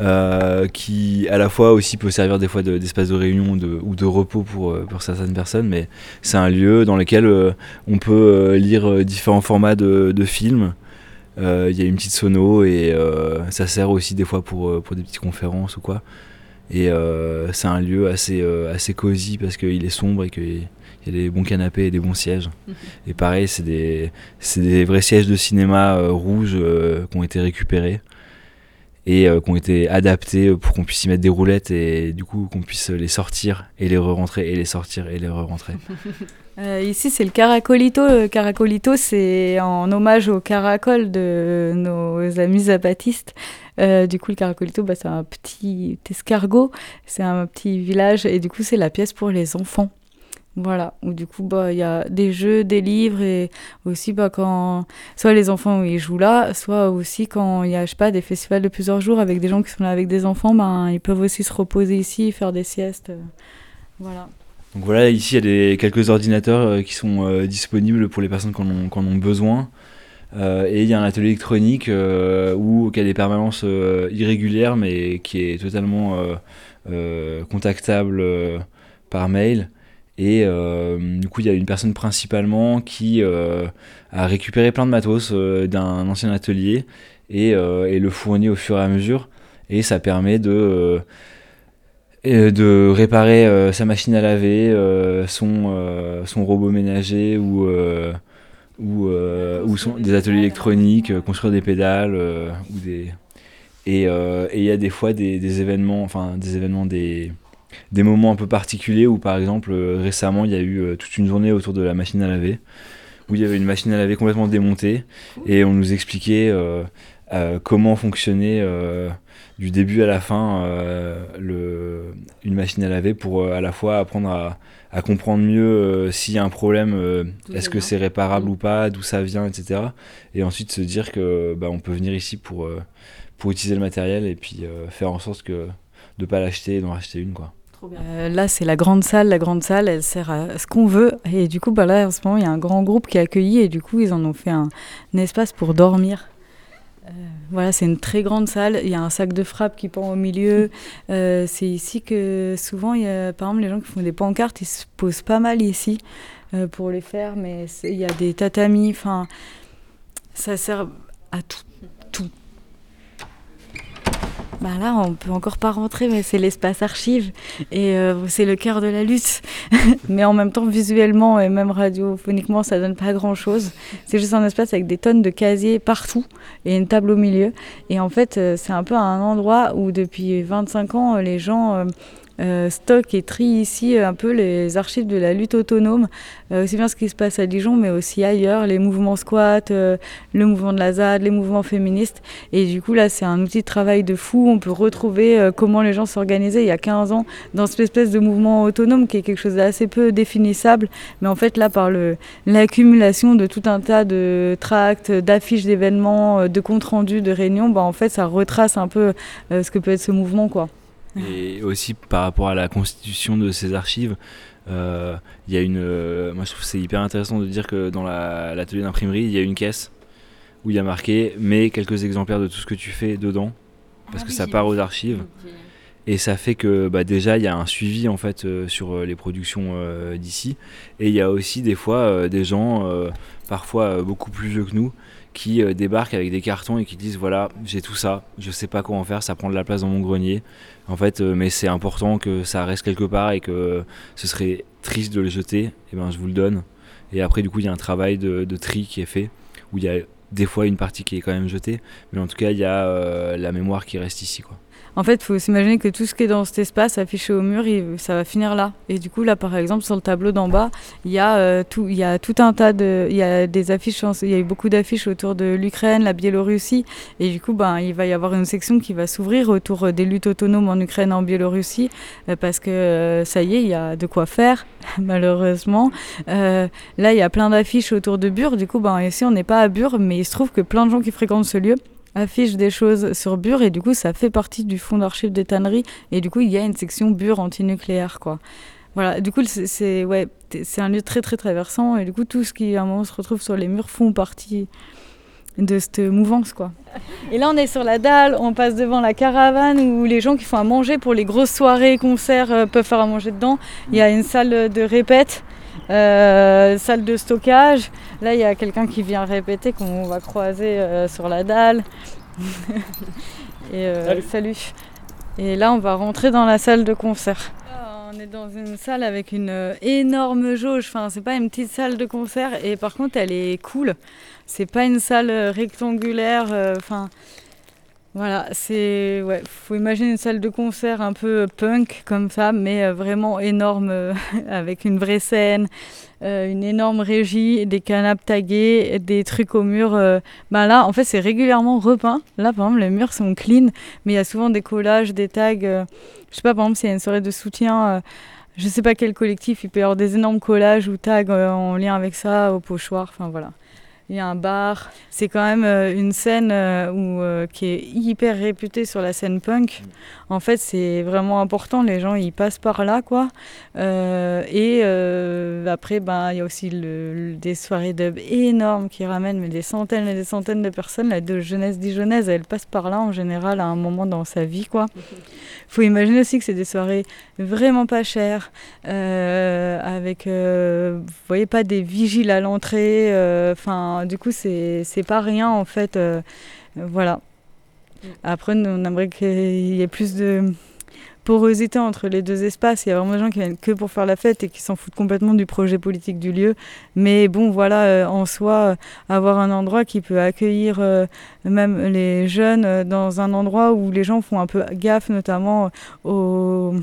Speaker 5: euh, qui à la fois aussi peut servir des fois d'espace de, réunion ou de repos pour, euh, pour certaines personnes, mais c'est un lieu dans lequel euh, on peut lire différents formats de, films. Il y a une petite sono et ça sert aussi des fois pour, pour des petites conférences ou quoi. Et c'est un lieu assez, assez cosy parce qu'il est sombre et qu'il y a des bons canapés et des bons sièges. Et pareil, c'est des, des vrais sièges de cinéma rouges qui ont été récupérés et euh, qui ont été adaptés pour qu'on puisse y mettre des roulettes et du coup qu'on puisse les sortir et les re-rentrer et les sortir et les re-rentrer.
Speaker 4: Euh, ici c'est le caracolito. Le caracolito c'est en hommage au caracol de nos amis zapatistes. Euh, du coup le caracolito bah, c'est un petit escargot, c'est un petit village et du coup c'est la pièce pour les enfants. Voilà, où du coup, bah, il y a des jeux, des livres, et aussi bah, quand soit les enfants ils jouent là, soit aussi quand il y a, pas, des festivals de plusieurs jours avec des gens qui sont là avec des enfants, ben, ils peuvent aussi se reposer ici, faire des siestes. Euh, voilà.
Speaker 5: Donc voilà, ici il y a des, quelques ordinateurs euh, qui sont euh, disponibles pour les personnes qui en ont, besoin. et il y a un atelier électronique où, qui a des permanences irrégulières, mais qui est totalement contactable par mail. Et euh, du coup, il y a une personne principalement qui euh, a récupéré plein de matos euh, d'un ancien atelier et, le fournit au fur et à mesure. Et ça permet de, de réparer sa machine à laver, son, son robot ménager ou, ou, des ateliers électroniques, construire des pédales ou des et et il y a des fois des, des événements, enfin des événements des des moments un peu particuliers où par exemple euh, récemment il y a eu euh, toute une journée autour de la machine à laver où il y avait une machine à laver complètement démontée et on nous expliquait euh, comment fonctionnait du début à la fin euh, le, une machine à laver pour euh, à la fois apprendre à, à comprendre mieux euh, s'il y a un problème, est-ce que c'est réparable
Speaker 4: Mm.
Speaker 5: ou pas, d'où ça vient, etc. Et ensuite se dire que bah, on peut venir ici pour, pour utiliser le matériel et puis faire en sorte que de pas l'acheter et d'en racheter une quoi.
Speaker 4: Euh, là, c'est la grande salle. La grande salle, elle sert à ce qu'on veut. Et du coup, bah, là, en ce moment, il y a un grand groupe qui est accueilli. Et du coup, ils en ont fait un, espace pour dormir. Euh, voilà, c'est une très grande salle. Il y a un sac de frappe qui pend au milieu. Euh, c'est ici que souvent, par exemple, les gens qui font des pancartes, ils se posent pas mal ici pour les faire. Mais il y a des tatamis. Enfin, ça sert à tout. Bah là, on peut encore pas rentrer, mais c'est l'espace archive et euh, c'est le cœur de la lutte. mais en même temps, visuellement et même radiophoniquement, ça donne pas grand chose. C'est juste un espace avec des tonnes de casiers partout et une table au milieu. Et en fait, euh, c'est un peu un endroit où depuis 25 ans, euh, les gens euh, euh, stockent et trient ici euh, un peu les archives de la lutte autonome, Euh, aussi bien ce qui se passe à Dijon, mais aussi ailleurs, les mouvements squats, euh, le mouvement de la ZAD, les mouvements féministes. Et du coup, là, c'est un outil de travail de fou. On peut retrouver euh, comment les gens s'organisaient il y a 15 ans dans cette espèce de mouvement autonome qui est quelque chose d'assez peu définissable. Mais en fait, là, par l'accumulation de tout un tas de tracts, d'affiches d'événements, euh, de comptes rendus, de réunions, bah, en fait, ça retrace un peu euh, ce que peut être ce mouvement, quoi.
Speaker 5: Et aussi par rapport à la constitution de ces archives, euh, il y a une. euh, moi je trouve que c'est hyper intéressant de dire que dans la- l'atelier d'imprimerie, il y a une caisse où il y a marqué mets quelques exemplaires de tout ce que tu fais dedans, parce que ça part aux archives. Et ça fait que bah, déjà il y a un suivi en fait euh, sur les productions d'ici. Et il y a aussi des fois des gens, parfois beaucoup plus vieux que nous, qui euh, débarquent avec des cartons et qui disent voilà j'ai tout ça, je sais pas en faire, ça prend de la place dans mon grenier. En fait, euh, mais c'est important que ça reste quelque part et que ce serait triste de le jeter. Et ben je vous le donne. Et après du coup il y a un travail de, de tri qui est fait où il y a des fois une partie qui est quand même jetée, mais en tout cas il y a euh, la mémoire qui reste ici quoi.
Speaker 4: En fait, il faut s'imaginer que tout ce qui est dans cet espace affiché au mur, ça va finir là. Et du coup, là, par exemple, sur le tableau d'en bas, il y, a, euh, tout, un tas de... Il y a des affiches, il y a eu beaucoup d'affiches autour de l'Ukraine, la Biélorussie. Et du coup, ben, il va y avoir une section qui va s'ouvrir autour des luttes autonomes en Ukraine et en Biélorussie. euh, parce que euh, ça y est, il y a de quoi faire, malheureusement. Là, il y a plein d'affiches autour de Bure. Du coup, ben, ici, on n'est pas à Bure, mais il se trouve que plein de gens qui fréquentent ce lieu affiche des choses sur Bure et du coup ça fait partie du fonds d'archives des tanneries et du coup il y a une section Bure antinucléaire quoi. Voilà, du coup c'est- ouais, un lieu très très traversant et du coup tout ce qui à un moment se retrouve sur les murs font partie de cette mouvance quoi. Et là on est sur la dalle, on passe devant la caravane où les gens qui font à manger pour les grosses soirées, concerts euh, peuvent faire à manger dedans. Il y a une salle de répète, euh, salle de stockage. Là il y a quelqu'un qui vient répéter qu'on va croiser euh, sur la dalle. Et euh, salut. Et là, on va rentrer dans la salle de concert. Là, on est dans une salle avec une énorme jauge. Enfin, c'est pas une petite salle de concert. Et par contre, elle est cool. C'est pas une salle rectangulaire. euh, Enfin, voilà, c'est ouais. Faut imaginer une salle de concert un peu punk comme ça, mais euh, vraiment énorme, euh, avec une vraie scène, euh, une énorme régie, des canapes taguées, des trucs au mur. euh, ben là, en fait, c'est régulièrement repeint. Là, par exemple, les murs sont clean, mais il y a souvent des collages, des tags. euh, je sais pas, par exemple, s'il y a une soirée de soutien, euh, je sais pas quel collectif, il peut y avoir des énormes collages ou tags euh, en lien avec ça, au pochoir, enfin voilà. Il y a un bar. C'est quand même euh, une scène euh, où, euh, qui est hyper réputée sur la scène punk. En fait, c'est vraiment important. Les gens, ils passent par là, quoi. Et après, ben, il y a aussi le- le- des soirées dub énormes qui ramènent mais des centaines et des centaines de personnes. La de jeunesse dijonnaise, elle passe par là en général à un moment dans sa vie, quoi. Faut imaginer aussi que c'est des soirées vraiment pas chères, avec, vous voyez, pas des vigiles à l'entrée. euh, Enfin, du coup, c'est c'est pas rien en fait. euh, voilà. Après, nous, on aimerait qu'il y ait plus de porosité entre les deux espaces. Il y a vraiment des gens qui viennent que pour faire la fête et qui s'en foutent complètement du projet politique du lieu. Mais bon, voilà, en soi, avoir un endroit qui peut accueillir même les jeunes dans un endroit où les gens font un peu gaffe, notamment aux,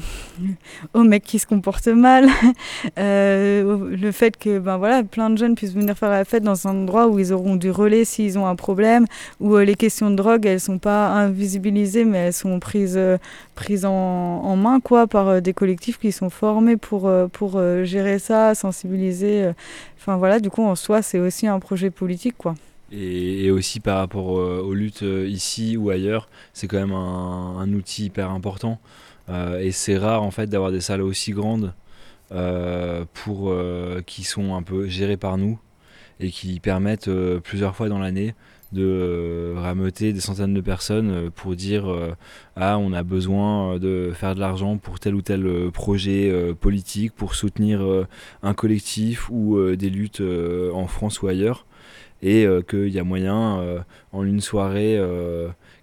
Speaker 4: mecs qui se comportent mal. le fait que ben voilà, plein de jeunes puissent venir faire la fête dans un endroit où ils auront du relais s'ils ont un problème, où les questions de drogue, elles sont pas invisibilisées, mais elles sont prises, prises en, main quoi, par des collectifs qui sont formés pour, pour gérer ça, sensibiliser. Enfin voilà, du coup, en soi, c'est aussi un projet politique. quoi.
Speaker 5: Et, aussi par rapport aux luttes ici ou ailleurs, c'est quand même un, outil hyper important. et c'est rare en fait d'avoir des salles aussi grandes pour qui sont un peu gérées par nous et qui permettent plusieurs fois dans l'année de euh, rameuter des centaines de personnes euh, pour dire euh, ah on a besoin de faire de l'argent pour tel ou tel projet politique pour soutenir un collectif ou des luttes en France ou ailleurs et qu'il y a moyen en une soirée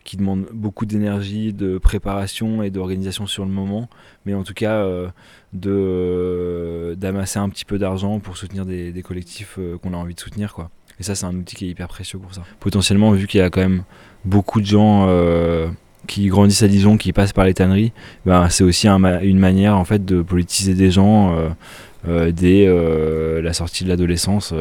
Speaker 5: qui demande beaucoup d'énergie, de préparation et d'organisation sur le moment, mais en tout cas d'amasser un petit peu d'argent pour soutenir des, des collectifs qu'on a envie de soutenir quoi. Et ça, c'est un outil qui est hyper précieux pour ça. Potentiellement, vu qu'il y a quand même beaucoup de gens euh, qui grandissent à Dijon, qui passent par les tanneries, ben, c'est aussi une manière en fait de politiser des gens euh, euh, dès la sortie de l'adolescence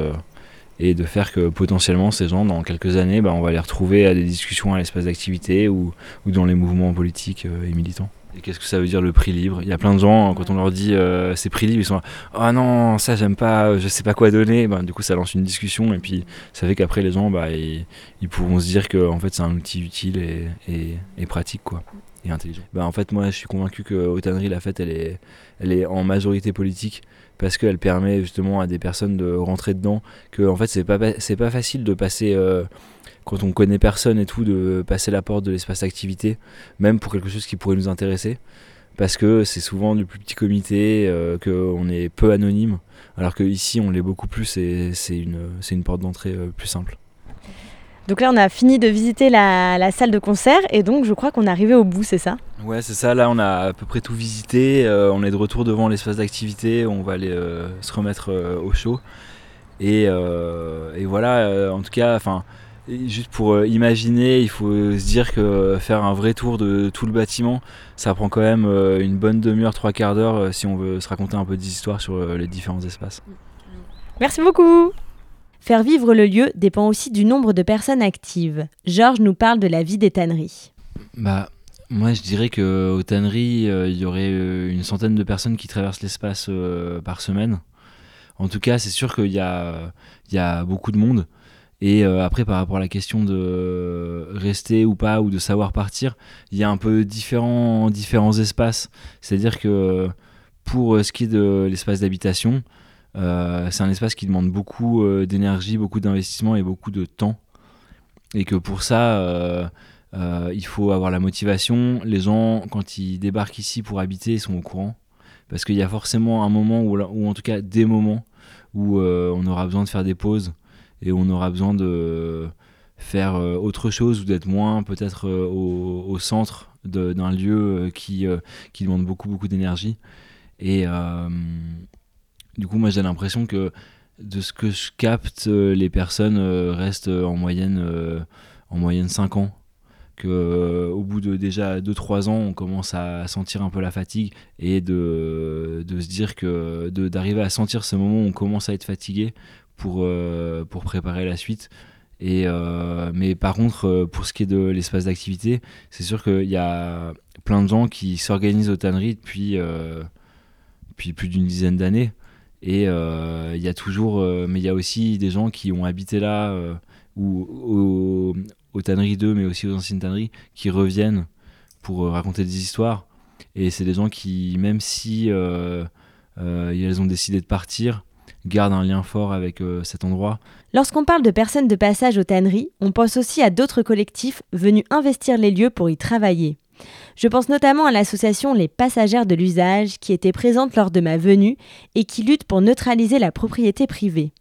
Speaker 5: et de faire que potentiellement ces gens, dans quelques années, ben, on va les retrouver à des discussions à l'espace d'activité ou, ou dans les mouvements politiques et militants. Qu'est-ce que ça veut dire le prix libre? Il y a plein de gens, quand on leur dit euh, c'est prix libre, ils sont là, oh non, ça j'aime pas, je sais pas quoi donner. Ben, du coup, ça lance une discussion et puis ça fait qu'après les gens, bah, ils, pourront se dire que en fait, c'est un outil utile et, pratique quoi, et intelligent. Bah, en fait, moi, je suis convaincu que Autannerie, la fête, elle est, elle est en majorité politique parce qu'elle permet justement à des personnes de rentrer dedans. Que en fait, c'est pas, pas facile de passer. Euh, quand on connaît personne et tout, de passer la porte de l'espace activité, même pour quelque chose qui pourrait nous intéresser, parce que c'est souvent du plus petit comité, euh, qu'on est peu anonyme, alors qu'ici on l'est beaucoup plus et c'est une, une porte d'entrée euh, plus simple.
Speaker 6: Donc là, on a fini de visiter la, salle de concert et donc je crois qu'on est arrivé au bout, c'est ça?
Speaker 5: Ouais, c'est ça. Là, on a à peu près tout visité. Euh, on est de retour devant l'espace d'activité. On va aller se remettre au chaud. Et, et voilà, en tout cas, enfin juste pour euh, imaginer, il faut se dire que faire un vrai tour de tout le bâtiment, ça prend quand même euh, une bonne demi-heure, trois quarts d'heure euh, si on veut se raconter un peu d'histoire sur les différents espaces.
Speaker 6: Merci beaucoup. Faire vivre le lieu dépend aussi du nombre de personnes actives. Georges nous parle de la vie des tanneries.
Speaker 5: Bah, moi, je dirais qu'aux tanneries, il y aurait une centaine de personnes qui traversent l'espace par semaine. En tout cas, c'est sûr qu'il y, y a, beaucoup de monde. Et euh, après, par rapport à la question de rester ou pas, ou de savoir partir, il y a un peu différents, différents espaces. C'est-à-dire que pour euh, ce qui est de l'espace d'habitation, euh, c'est un espace qui demande beaucoup d'énergie, beaucoup d'investissement et beaucoup de temps. Et que pour ça, il faut avoir la motivation. Les gens, quand ils débarquent ici pour habiter, ils sont au courant. Parce qu'il y a forcément un moment, ou en tout cas des moments, où on aura besoin de faire des pauses et on aura besoin de faire euh, autre chose ou d'être moins peut-être euh, au, centre d'un lieu euh, qui, qui demande beaucoup beaucoup d'énergie. Et du coup, moi j'ai l'impression que de ce que je capte, les personnes restent en moyenne, en moyenne 5 ans. Que, au bout de déjà 2-3 ans, on commence à sentir un peu la fatigue et de, de se dire que d'arriver à sentir ce moment où on commence à être fatigué pour, euh, pour préparer la suite. Et, euh, mais par contre, euh, pour ce qui est de l'espace d'activité, c'est sûr qu'il y a plein de gens qui s'organisent aux tanneries depuis, depuis plus d'une dizaine d'années. Et il y a toujours, mais il y a aussi des gens qui ont habité là, ou aux, tanneries 2, mais aussi aux anciennes tanneries, qui reviennent pour raconter des histoires. Et c'est des gens qui, même si elles ont décidé de partir, garde un lien fort avec euh, cet endroit.
Speaker 6: Lorsqu'on parle de personnes de passage aux tanneries, on pense aussi à d'autres collectifs venus investir les lieux pour y travailler. Je pense notamment à l'association Les Passagères de l'usage qui était présente lors de ma venue et qui lutte pour neutraliser la propriété privée.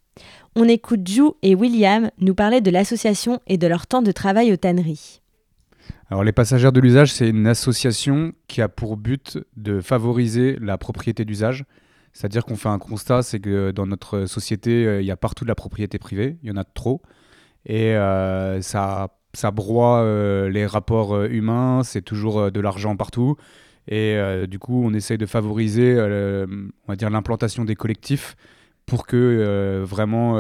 Speaker 6: On écoute Jou et William nous parler de l'association et de leur temps de travail aux tanneries.
Speaker 1: Alors les passagères de l'usage, c'est une association qui a pour but de favoriser la propriété d'usage. C'est-à-dire qu'on fait un constat, c'est que dans notre société, euh, il y a partout de la propriété privée, il y en a trop. Et euh, ça, ça broie euh, les rapports humains, c'est toujours de l'argent partout. Et du coup, on essaye de favoriser, on va dire, l'implantation des collectifs pour que vraiment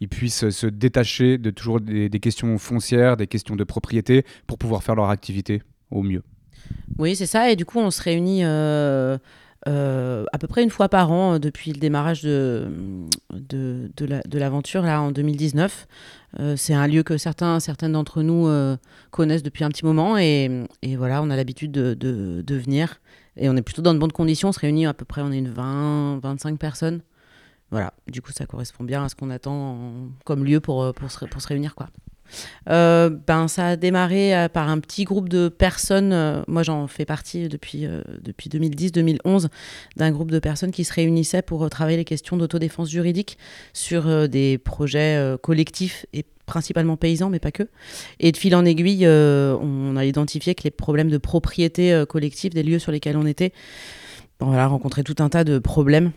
Speaker 1: ils puissent se détacher de toujours des, questions foncières, des questions de propriété, pour pouvoir faire leur activité au mieux.
Speaker 7: Oui, c'est ça. Et du coup, on se réunit euh, à peu près une fois par an euh, depuis le démarrage de, de, l'aventure, là, en 2019. c'est un lieu que certains, certaines d'entre nous connaissent depuis un petit moment. Et, et voilà, on a l'habitude de, de, venir. Et on est plutôt dans de bonnes conditions. On se réunit à peu près, on est une 20, 25 personnes. Voilà, du coup, ça correspond bien à ce qu'on attend comme lieu pour, euh, pour, se, pour se réunir. Quoi. Euh, ben, ça a démarré euh, par un petit groupe de personnes. moi, j'en fais partie depuis, depuis 2010-2011 d'un groupe de personnes qui se réunissaient pour travailler les questions d'autodéfense juridique sur des projets collectifs et principalement paysans, mais pas que. Et de fil en aiguille, on a identifié que les problèmes de propriété collective des lieux sur lesquels on était, on a tout un tas de problèmes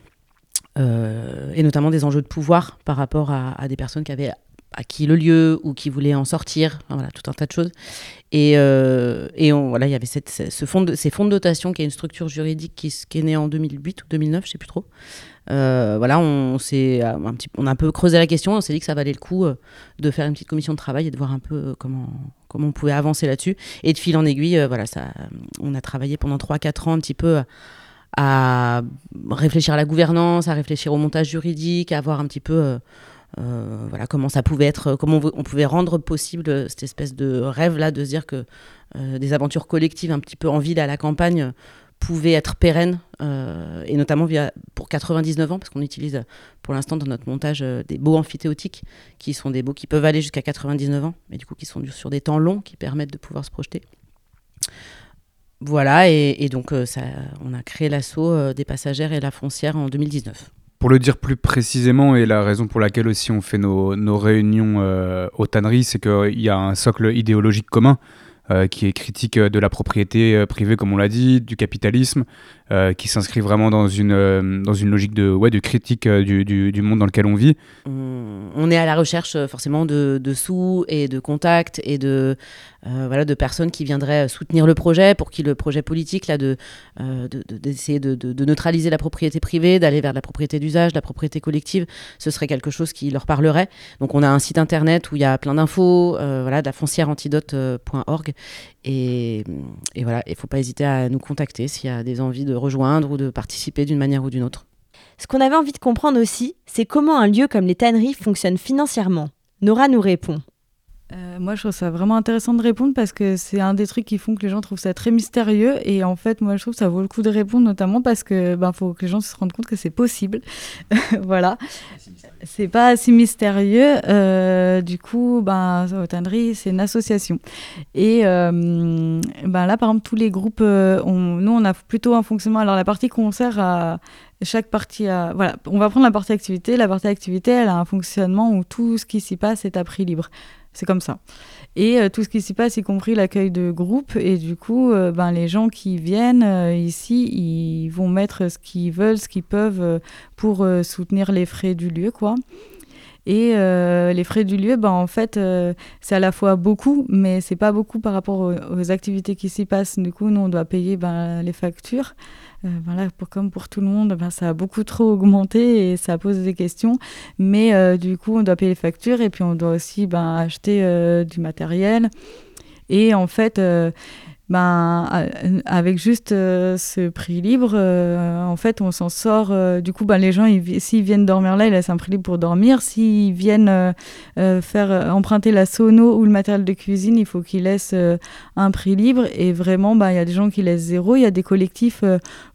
Speaker 7: euh, et notamment des enjeux de pouvoir par rapport à, des personnes qui avaient acquis le lieu ou qui voulaient en sortir, voilà, tout un tas de choses. Et, euh, et voilà, il y avait cette, ce fonds de, ces fonds de dotation qui est une structure juridique qui, est née en 2008 ou 2009, je sais plus trop. Euh, voilà, on, un petit, on a un peu creusé la question, on s'est dit que ça valait le coup de faire une petite commission de travail et de voir un peu comment, comment on pouvait avancer là-dessus. Et de fil en aiguille, voilà, ça, on a travaillé pendant 3-4 ans un petit peu à réfléchir à la gouvernance, à réfléchir au montage juridique, à voir un petit peu euh, euh, voilà, comment ça pouvait être, comment on pouvait rendre possible cette espèce de rêve-là de se dire que euh, des aventures collectives un petit peu en ville à la campagne pouvaient être pérennes, et notamment via, pour 99 ans, parce qu'on utilise pour l'instant dans notre montage des baux amphithéotiques, qui sont des baux qui peuvent aller jusqu'à 99 ans, mais du coup qui sont sur des temps longs, qui permettent de pouvoir se projeter. Voilà, et, donc euh, ça, on a créé l'assaut euh, des passagères et la foncière en 2019.
Speaker 1: Pour le dire plus précisément, et la raison pour laquelle aussi on fait nos, réunions euh, aux tanneries, c'est qu'il y a un socle idéologique commun. qui est critique de la propriété privée, comme on l'a dit, du capitalisme, qui s'inscrit vraiment dans une, dans une logique de, ouais, de critique du, du, monde dans lequel on vit.
Speaker 7: On, est à la recherche forcément de, de sous et de contacts et de, euh, voilà, de personnes qui viendraient soutenir le projet pour qui le projet politique là de euh, d'essayer de, de, neutraliser la propriété privée, d'aller vers la propriété d'usage, la propriété collective, ce serait quelque chose qui leur parlerait. Donc on a un site internet où il y a plein d'infos, euh, voilà, de la foncièreantidote.org et, et voilà, il faut pas hésiter à nous contacter s'il y a des envies de ou de participer d'une manière ou d'une autre.
Speaker 6: Ce qu'on avait envie de comprendre aussi, c'est comment un lieu comme les tanneries fonctionne financièrement. Nora nous répond.
Speaker 4: Euh, moi, je trouve ça vraiment intéressant de répondre parce que c'est un des trucs qui font que les gens trouvent ça très mystérieux. Et en fait, moi, je trouve que ça vaut le coup de répondre, notamment parce que ben, faut que les gens se rendent compte que c'est possible. voilà. C'est pas si mystérieux. Euh, du coup, ben, Tannerie, c'est une association. Et euh, ben, là, par exemple, tous les groupes, on, nous, on a plutôt un fonctionnement. Alors, la partie concert à chaque partie a... Voilà, on va prendre la partie activité. La partie activité, elle a un fonctionnement où tout ce qui s'y passe est à prix libre. C'est comme ça. Et euh, tout ce qui s'y passe, y compris l'accueil de groupe. Et du coup, euh, ben, les gens qui viennent euh, ici, ils vont mettre ce qu'ils veulent, ce qu'ils peuvent pour soutenir les frais du lieu, quoi. Et les frais du lieu, ben, en fait, c'est à la fois beaucoup, mais c'est pas beaucoup par rapport aux, activités qui s'y passent. Du coup, nous, on doit payer ben, les factures. Euh, voilà, pour, comme pour tout le monde, ben, ça a beaucoup trop augmenté et ça pose des questions. Mais euh, du coup, on doit payer les factures et puis on doit aussi ben, acheter euh, du matériel. Et en fait, ben, avec juste euh, ce prix libre, euh, en fait, on s'en sort. Euh, du coup, ben, les gens, s'ils viennent dormir là, ils laissent un prix libre pour dormir. S'ils viennent faire emprunter la sono ou le matériel de cuisine, il faut qu'ils laissent un prix libre. Et vraiment, ben, il y a des gens qui laissent zéro. Il y a des collectifs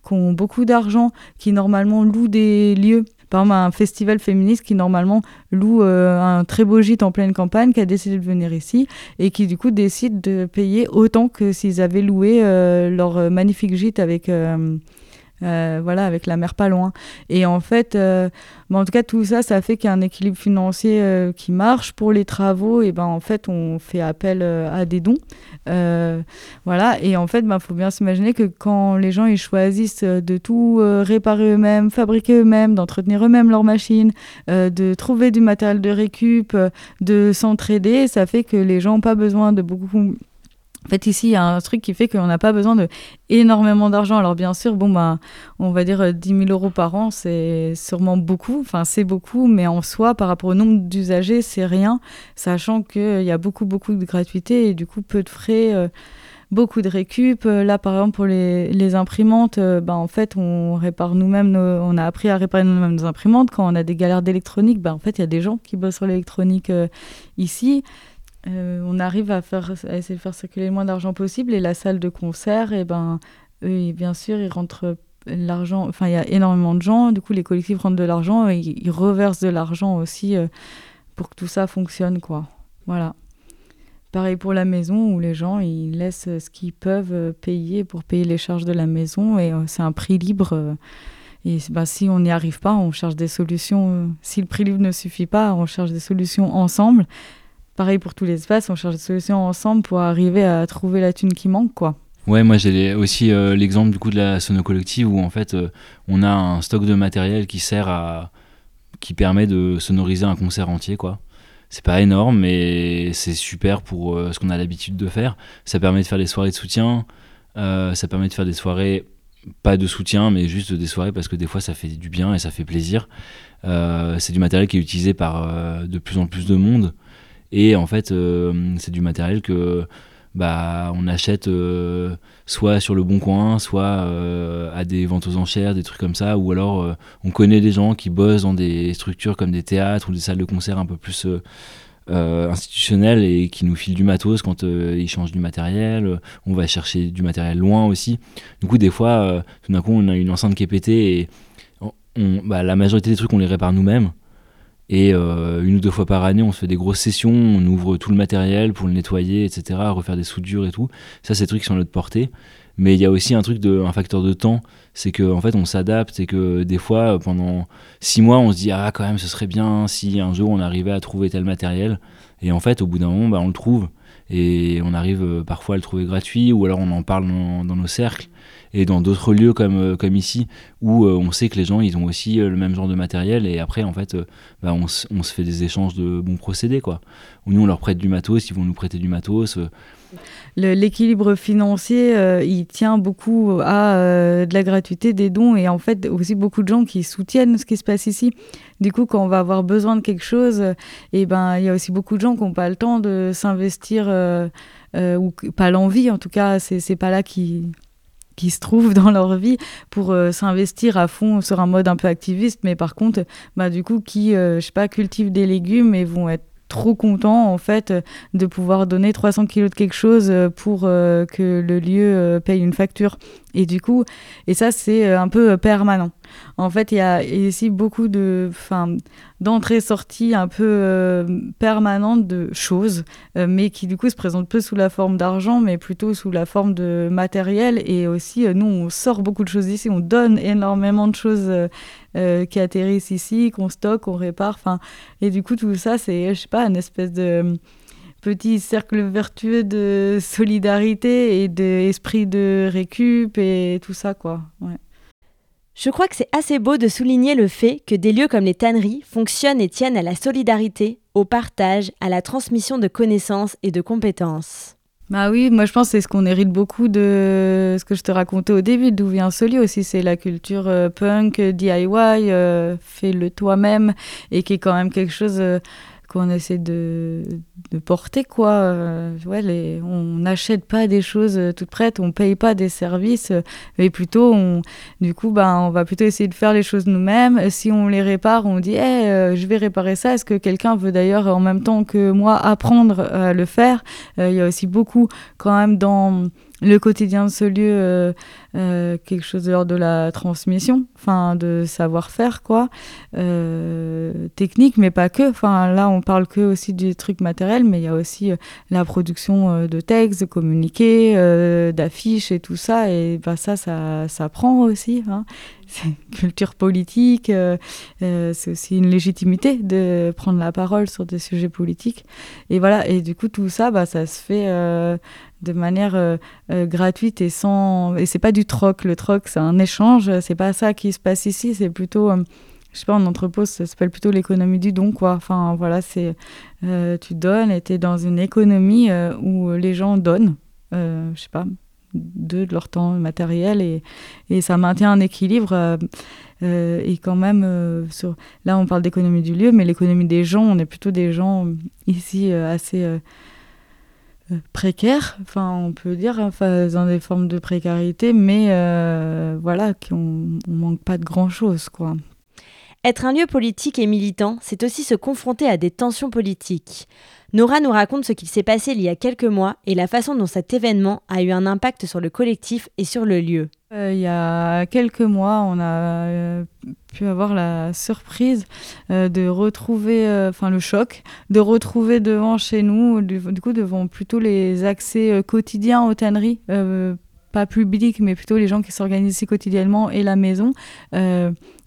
Speaker 4: qui ont beaucoup d'argent, qui normalement louent des lieux par exemple un festival féministe qui normalement loue euh, un très beau gîte en pleine campagne, qui a décidé de venir ici et qui du coup décide de payer autant que s'ils avaient loué euh, leur magnifique gîte avec, euh, euh, voilà, avec la mer pas loin. Et en fait, euh, en tout cas, tout ça, ça fait qu'il y a un équilibre financier euh, qui marche. Pour les travaux, et ben, en fait, on fait appel à des dons. voilà, et en fait, ben, faut bien s'imaginer que quand les gens ils choisissent de tout réparer eux-mêmes, fabriquer eux-mêmes, d'entretenir eux-mêmes leurs machines, de trouver du matériel de récup, de s'entraider, ça fait que les gens n'ont pas besoin de beaucoup en fait, ici, il y a un truc qui fait qu'on n'a pas besoin de énormément d'argent. Alors, bien sûr, bon, bah, on va dire 10 euh, 000 euros par an, c'est sûrement beaucoup. Enfin, c'est beaucoup, mais en soi, par rapport au nombre d'usagers, c'est rien, sachant qu'il y a beaucoup, beaucoup de gratuité et du coup, peu de frais. Euh, beaucoup de récup. Euh, là, par exemple, pour les, imprimantes, bah, en fait, on répare nous-mêmes, on a appris à réparer nous-mêmes nos imprimantes. Quand on a des galères d'électronique, bah, en fait, il y a des gens qui bossent sur l'électronique ici. Euh, on arrive à, faire, essayer de faire circuler le moins d'argent possible. Et la salle de concert, et eh ben, eux, bien sûr, ils rentrent l'argent. Enfin, il y a énormément de gens. Du coup, les collectifs rentrent de l'argent et ils reversent de l'argent aussi euh, pour que tout ça fonctionne, quoi. Voilà. Pareil pour la maison où les gens ils laissent ce qu'ils peuvent euh, payer pour payer les charges de la maison et c'est un prix libre. Et bah, si on n'y arrive pas, on cherche des solutions. Si le prix libre ne suffit pas, on cherche des solutions ensemble. Pareil pour tous les espaces, on cherche des solutions ensemble pour arriver à trouver la thune qui manque, quoi.
Speaker 5: Ouais, moi j'ai aussi euh, l'exemple du coup de la sono collective où en fait euh, on a un stock de matériel qui sert à qui permet de sonoriser un concert entier quoi. C'est pas énorme mais c'est super pour euh, ce qu'on a l'habitude de faire. Ça permet de faire des soirées de soutien, ça permet de faire des soirées pas de soutien mais juste des soirées parce que des fois ça fait du bien et ça fait plaisir. c'est du matériel qui est utilisé par de plus en plus de monde. Et en fait, euh, c'est du matériel que bah, on achète euh, soit sur le bon coin, soit euh, à des ventes aux enchères, des trucs comme ça, ou alors on connaît des gens qui bossent dans des structures comme des théâtres ou des salles de concert un peu plus institutionnelles et qui nous filent du matos quand ils changent du matériel. On va chercher du matériel loin aussi. Du coup, des fois, tout d'un coup, on a une enceinte qui est pétée et bah, la majorité des trucs, on les répare nous-mêmes. Et euh, une ou deux fois par année, on se fait des grosses sessions, on ouvre tout le matériel pour le nettoyer, etc., refaire des soudures et tout. Ça, c'est des trucs qui sont notre portée. Mais il y a aussi un truc de, un facteur de temps, c'est qu'en en fait, on s'adapte et que des fois, pendant six mois, on se dit ah quand même, ce serait bien si un jour on arrivait à trouver tel matériel. Et en fait, au bout d'un moment, bah, on le trouve et on arrive euh, parfois à le trouver gratuit ou alors on en parle dans nos cercles et dans d'autres lieux comme, euh, comme ici, où euh, on sait que les gens, ils ont aussi euh, le même genre de matériel, et après, en fait, bah, on, se fait des échanges de bons procédés, quoi. Nous, on leur prête du matos, ils vont nous prêter du matos.
Speaker 4: L'équilibre financier, il tient beaucoup à de la gratuité, des dons, et en fait, aussi beaucoup de gens qui soutiennent ce qui se passe ici. Du coup, quand on va avoir besoin de quelque chose, et ben, il y a aussi beaucoup de gens qui n'ont pas le temps de s'investir, ou pas l'envie, en tout cas, c'est pas là qui qui se trouvent dans leur vie pour euh, s'investir à fond sur un mode un peu activiste, mais par contre, bah, du coup, qui, euh, cultivent des légumes et vont être trop contents en fait de pouvoir donner 300 kilos de quelque chose euh, pour que le lieu paye une facture et du coup et ça c'est un peu permanent en fait, il y a ici beaucoup de, d'entrées-sorties un peu euh, permanentes de choses, euh, mais qui du coup se présentent peu sous la forme d'argent, mais plutôt sous la forme de matériel. Et aussi, euh, nous, on sort beaucoup de choses ici, on donne énormément de choses qui atterrissent ici, qu'on stocke, qu'on répare. Enfin, et du coup, tout ça, c'est, je sais pas, une espèce de petit cercle vertueux de solidarité et d'esprit de récup et tout ça, quoi. Ouais.
Speaker 6: Je crois que c'est assez beau de souligner le fait que des lieux comme les tanneries fonctionnent et tiennent à la solidarité, au partage, à la transmission de connaissances et de compétences.
Speaker 4: Bah oui, moi je pense que c'est ce qu'on hérite beaucoup de ce que je te racontais au début, d'où vient ce lieu aussi. C'est la culture euh, punk, DIY, euh, fais-le toi-même, et qui est quand même quelque chose euh, qu'on essaie de, de, porter quoi. Euh, ouais, on n'achète pas des choses euh, toutes prêtes on paye pas des services euh, mais plutôt on du coup bah on va plutôt essayer de faire les choses nous-mêmes. Si on les répare on dit hey, je vais réparer ça. Est-ce que quelqu'un veut d'ailleurs en même temps que moi apprendre à le faire? Il y a aussi beaucoup quand même dans le quotidien de ce lieu euh, euh, quelque chose de de la transmission, enfin de savoir-faire quoi, euh, technique mais pas que. Enfin là on parle que aussi des trucs matériels, mais il y a aussi la production de textes, de communiqués, d'affiches et tout ça. Et bah, ça, ça, ça prend aussi. Hein. C'est culture politique, c'est aussi une légitimité de prendre la parole sur des sujets politiques. Et voilà, et du coup, tout ça, bah, ça se fait de manière euh, euh, gratuite et sans et c'est pas du troc. Le troc c'est un échange. C'est pas ça qui se passe ici. C'est plutôt euh, je sais pas en entrepôt ça s'appelle plutôt l'économie du don quoi. Enfin voilà c'est tu donnes et es dans une économie où les gens donnent je sais pas de, de leur temps matériel et, et ça maintient un équilibre et quand même là on parle d'économie du lieu mais l'économie des gens on est plutôt des gens ici assez précaires, enfin on peut dire, enfin, dans des formes de précarité, mais euh, voilà, qu'on on manque pas de grand chose, quoi.
Speaker 6: Être un lieu politique et militant, c'est aussi se confronter à des tensions politiques. Nora nous raconte ce qu'il s'est passé il y a quelques mois et la façon dont cet événement a eu un impact sur le collectif et sur le lieu.
Speaker 4: Euh, il y a quelques mois, on a euh, pu avoir la surprise euh, de retrouver, enfin le choc, de retrouver devant chez nous, du, coup devant plutôt les accès quotidiens aux tanneries, pas publics, mais plutôt les gens qui s'organisent ici quotidiennement et la maison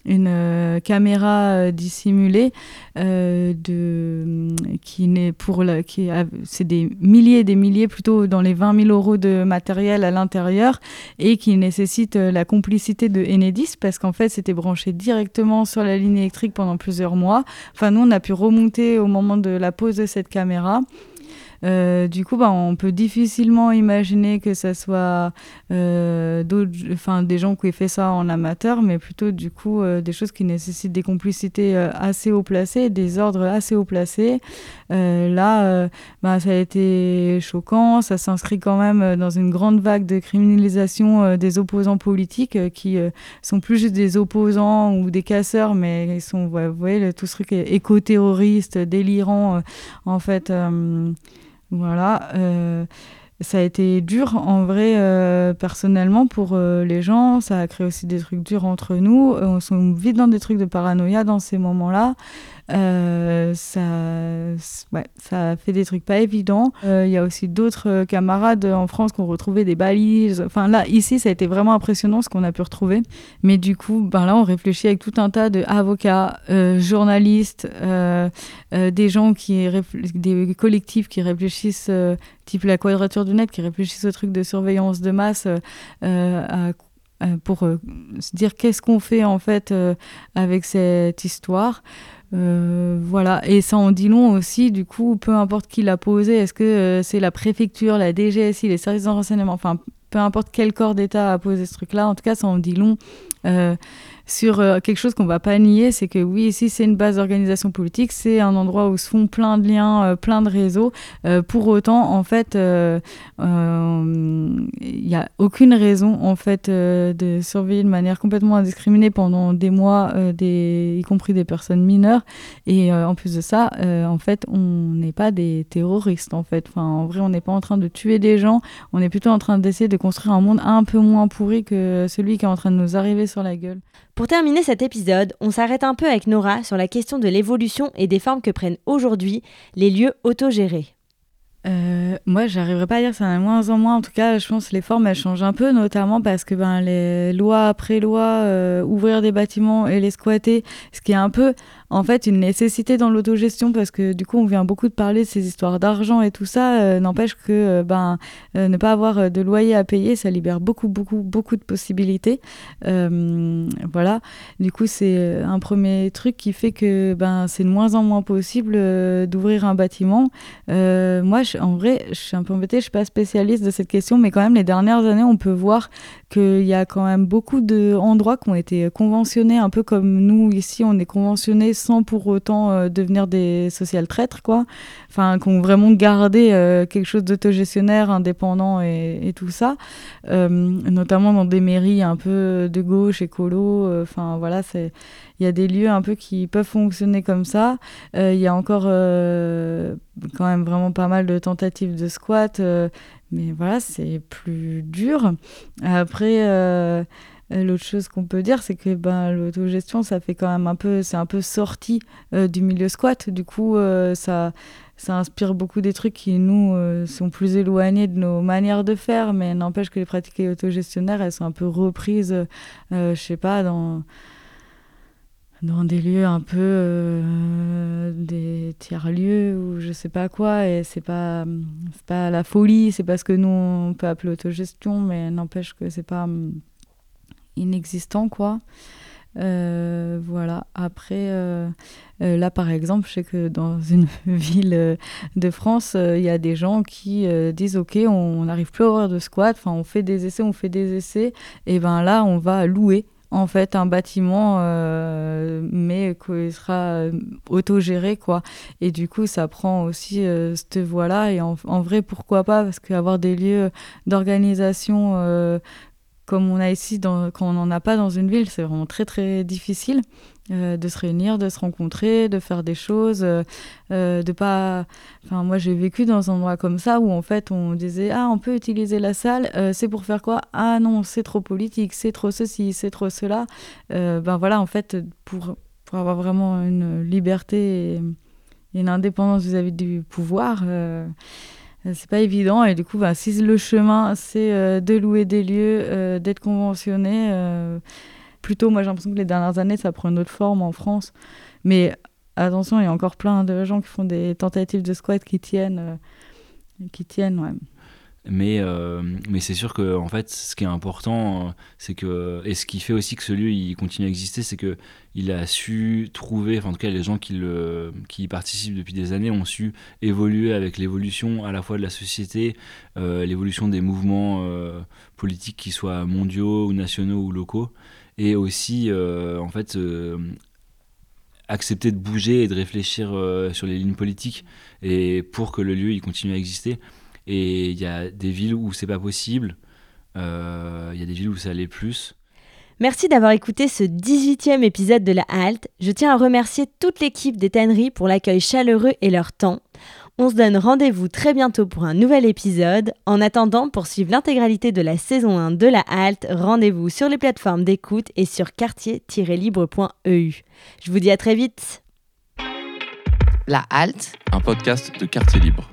Speaker 4: une euh, caméra euh, dissimulée euh, de, qui n'est pour la, qui c'est des milliers des milliers plutôt dans les 20 000 euros de matériel à l'intérieur et qui nécessite la complicité de Enedis parce qu'en fait c'était branché directement sur la ligne électrique pendant plusieurs mois. Enfin nous on a pu remonter au moment de la pose de cette caméra euh, du coup, bah, on peut difficilement imaginer que ce soit euh, enfin, des gens qui fait ça en amateur, mais plutôt du coup euh, des choses qui nécessitent des complicités assez haut placées, des ordres assez haut placés. là, bah, ça a été choquant, ça s'inscrit quand même dans une grande vague de criminalisation des opposants politiques qui sont plus juste des opposants ou des casseurs, mais ils sont, vous voyez, tout ce truc éco-terroriste, délirant, en fait. Voilà. Euh, ça a été dur en vrai euh, personnellement pour euh, les gens. Ça a créé aussi des trucs durs entre nous. On se vite dans des trucs de paranoïa dans ces moments-là. Euh, ça, fait des trucs pas évidents. Il y a aussi d'autres camarades en France qui ont retrouvé des balises. Enfin là, ici, ça a été vraiment impressionnant ce qu'on a pu retrouver. Mais du coup, ben là, on réfléchit avec tout un tas d'avocats, journalistes, des gens qui, des collectifs qui réfléchissent type la quadrature du net, qui réfléchissent au truc de surveillance de masse euh, euh, pour euh, se dire qu'est-ce qu'on fait en fait avec cette histoire. Voilà, et ça en dit long aussi, du coup, peu importe qui l'a posé, est-ce que c'est la préfecture, la DGSI, les services de renseignement, enfin, peu importe quel corps d'État a posé ce truc-là, en tout cas, ça en dit long sur euh, quelque chose qu'on va pas nier, c'est que oui, ici c'est une base d'organisation politique, c'est un endroit où se font plein de liens, euh, plein de réseaux. Euh, pour autant, en fait, il n'y a aucune raison en fait de surveiller de manière complètement indiscriminée pendant des mois, y compris des personnes mineures. Et en plus de ça, en fait, on n'est pas des terroristes en fait. Enfin, en vrai, on n'est pas en train de tuer des gens. On est plutôt en train d'essayer de construire un monde un peu moins pourri que celui qui est en train de nous arriver sur la gueule.
Speaker 6: Pour terminer cet épisode, on s'arrête un peu avec Nora sur la question de l'évolution et des formes que prennent aujourd'hui les lieux autogérés.
Speaker 4: Euh, moi, j'arriverai pas à dire ça en moins en moins. En tout cas, je pense que les formes, elles changent un peu, notamment parce que ben, les lois après lois, euh, ouvrir des bâtiments et les squatter, ce qui est un peu en fait une nécessité dans l'autogestion parce que du coup on vient beaucoup de parler de ces histoires d'argent et tout ça euh, n'empêche que euh, ben euh, ne pas avoir de loyer à payer ça libère beaucoup beaucoup beaucoup de possibilités. Voilà. Du coup c'est un premier truc qui fait que ben c'est de moins en moins possible d'ouvrir un bâtiment. Moi en vrai je suis un peu embêtée je suis pas spécialiste de cette question mais quand même les dernières années on peut voir qu'il y a quand même beaucoup d'endroits qui ont été conventionnés un peu comme nous ici on est conventionnés sans pour autant euh, devenir des social traîtres, quoi. Enfin, qui ont vraiment gardé euh, quelque chose d'autogestionnaire, indépendant et, tout ça. Euh, notamment dans des mairies un peu de gauche, écolo. Enfin, voilà, c'est il y a des lieux un peu qui peuvent fonctionner comme ça. Il y a encore quand même vraiment pas mal de tentatives de squat, mais voilà, c'est plus dur. Après, L'autre chose qu'on peut dire, c'est que ben, l'autogestion, ça fait quand même un peu, c'est un peu sorti euh, du milieu squat. Du coup, euh, ça, ça inspire beaucoup des trucs qui, nous, euh, sont plus éloignés de nos manières de faire. Mais n'empêche que les pratiques autogestionnaires, elles sont un peu reprises, euh, je sais pas, dans, dans des lieux un peu euh, des tiers-lieux ou je sais pas quoi. Et c'est pas, pas la folie, c'est pas ce que nous, on peut appeler autogestion, mais n'empêche que c'est pas inexistant, quoi. Euh, voilà. Après, euh, euh, là, par exemple, je sais que dans une ville de France, il y a des gens qui disent OK, on n'arrive plus à avoir de squat. Enfin, on fait des essais, on fait des essais. Et ben là, on va louer en fait un bâtiment, mais qui sera autogéré, quoi. Et du coup, ça prend aussi euh, cette voie-là. Et en, vrai, pourquoi pas? Parce qu'avoir des lieux d'organisation comme on a ici, quand on n'en a pas dans une ville, c'est vraiment très très difficile euh, de se réunir, de se rencontrer, de faire des choses, euh, euh, de pas. Enfin, moi j'ai vécu dans un endroit comme ça où en fait on disait ah on peut utiliser la salle, c'est pour faire quoi? Ah non c'est trop politique, c'est trop ceci, c'est trop cela. Ben voilà en fait pour pour avoir vraiment une liberté et une indépendance vis-à-vis du pouvoir. C'est pas évident et du coup, bah, si le chemin c'est euh, de louer des lieux, euh, d'être conventionné, euh, plutôt moi j'ai l'impression que les dernières années ça prend une autre forme en France. Mais attention, il y a encore plein de gens qui font des tentatives de squat qui tiennent, euh, qui tiennent, ouais.
Speaker 5: Mais, euh, mais c'est sûr que en fait, ce qui est important, euh, c'est que et ce qui fait aussi que ce lieu il continue à exister, c'est que il a su trouver, en tout cas les gens qui le qui y participent depuis des années ont su évoluer avec l'évolution à la fois de la société, euh, l'évolution des mouvements politiques qui soient mondiaux ou nationaux ou locaux, et aussi en fait accepter de bouger et de réfléchir sur les lignes politiques et pour que le lieu il continue à exister. Et il y a des villes où c'est pas possible. euh, Il y a des villes où ça l'est plus.
Speaker 6: Merci d'avoir écouté ce 18e épisode de la Halte. Je tiens à remercier toute l'équipe des tanneries pour l'accueil chaleureux et leur temps. On se donne rendez-vous très bientôt pour un nouvel épisode. En attendant, pour suivre l'intégralité de la saison 1 de la Halte, rendez-vous sur les plateformes d'écoute et sur quartier-libre.eu. Je vous dis à très vite.
Speaker 2: La Halte, un podcast de quartier libre.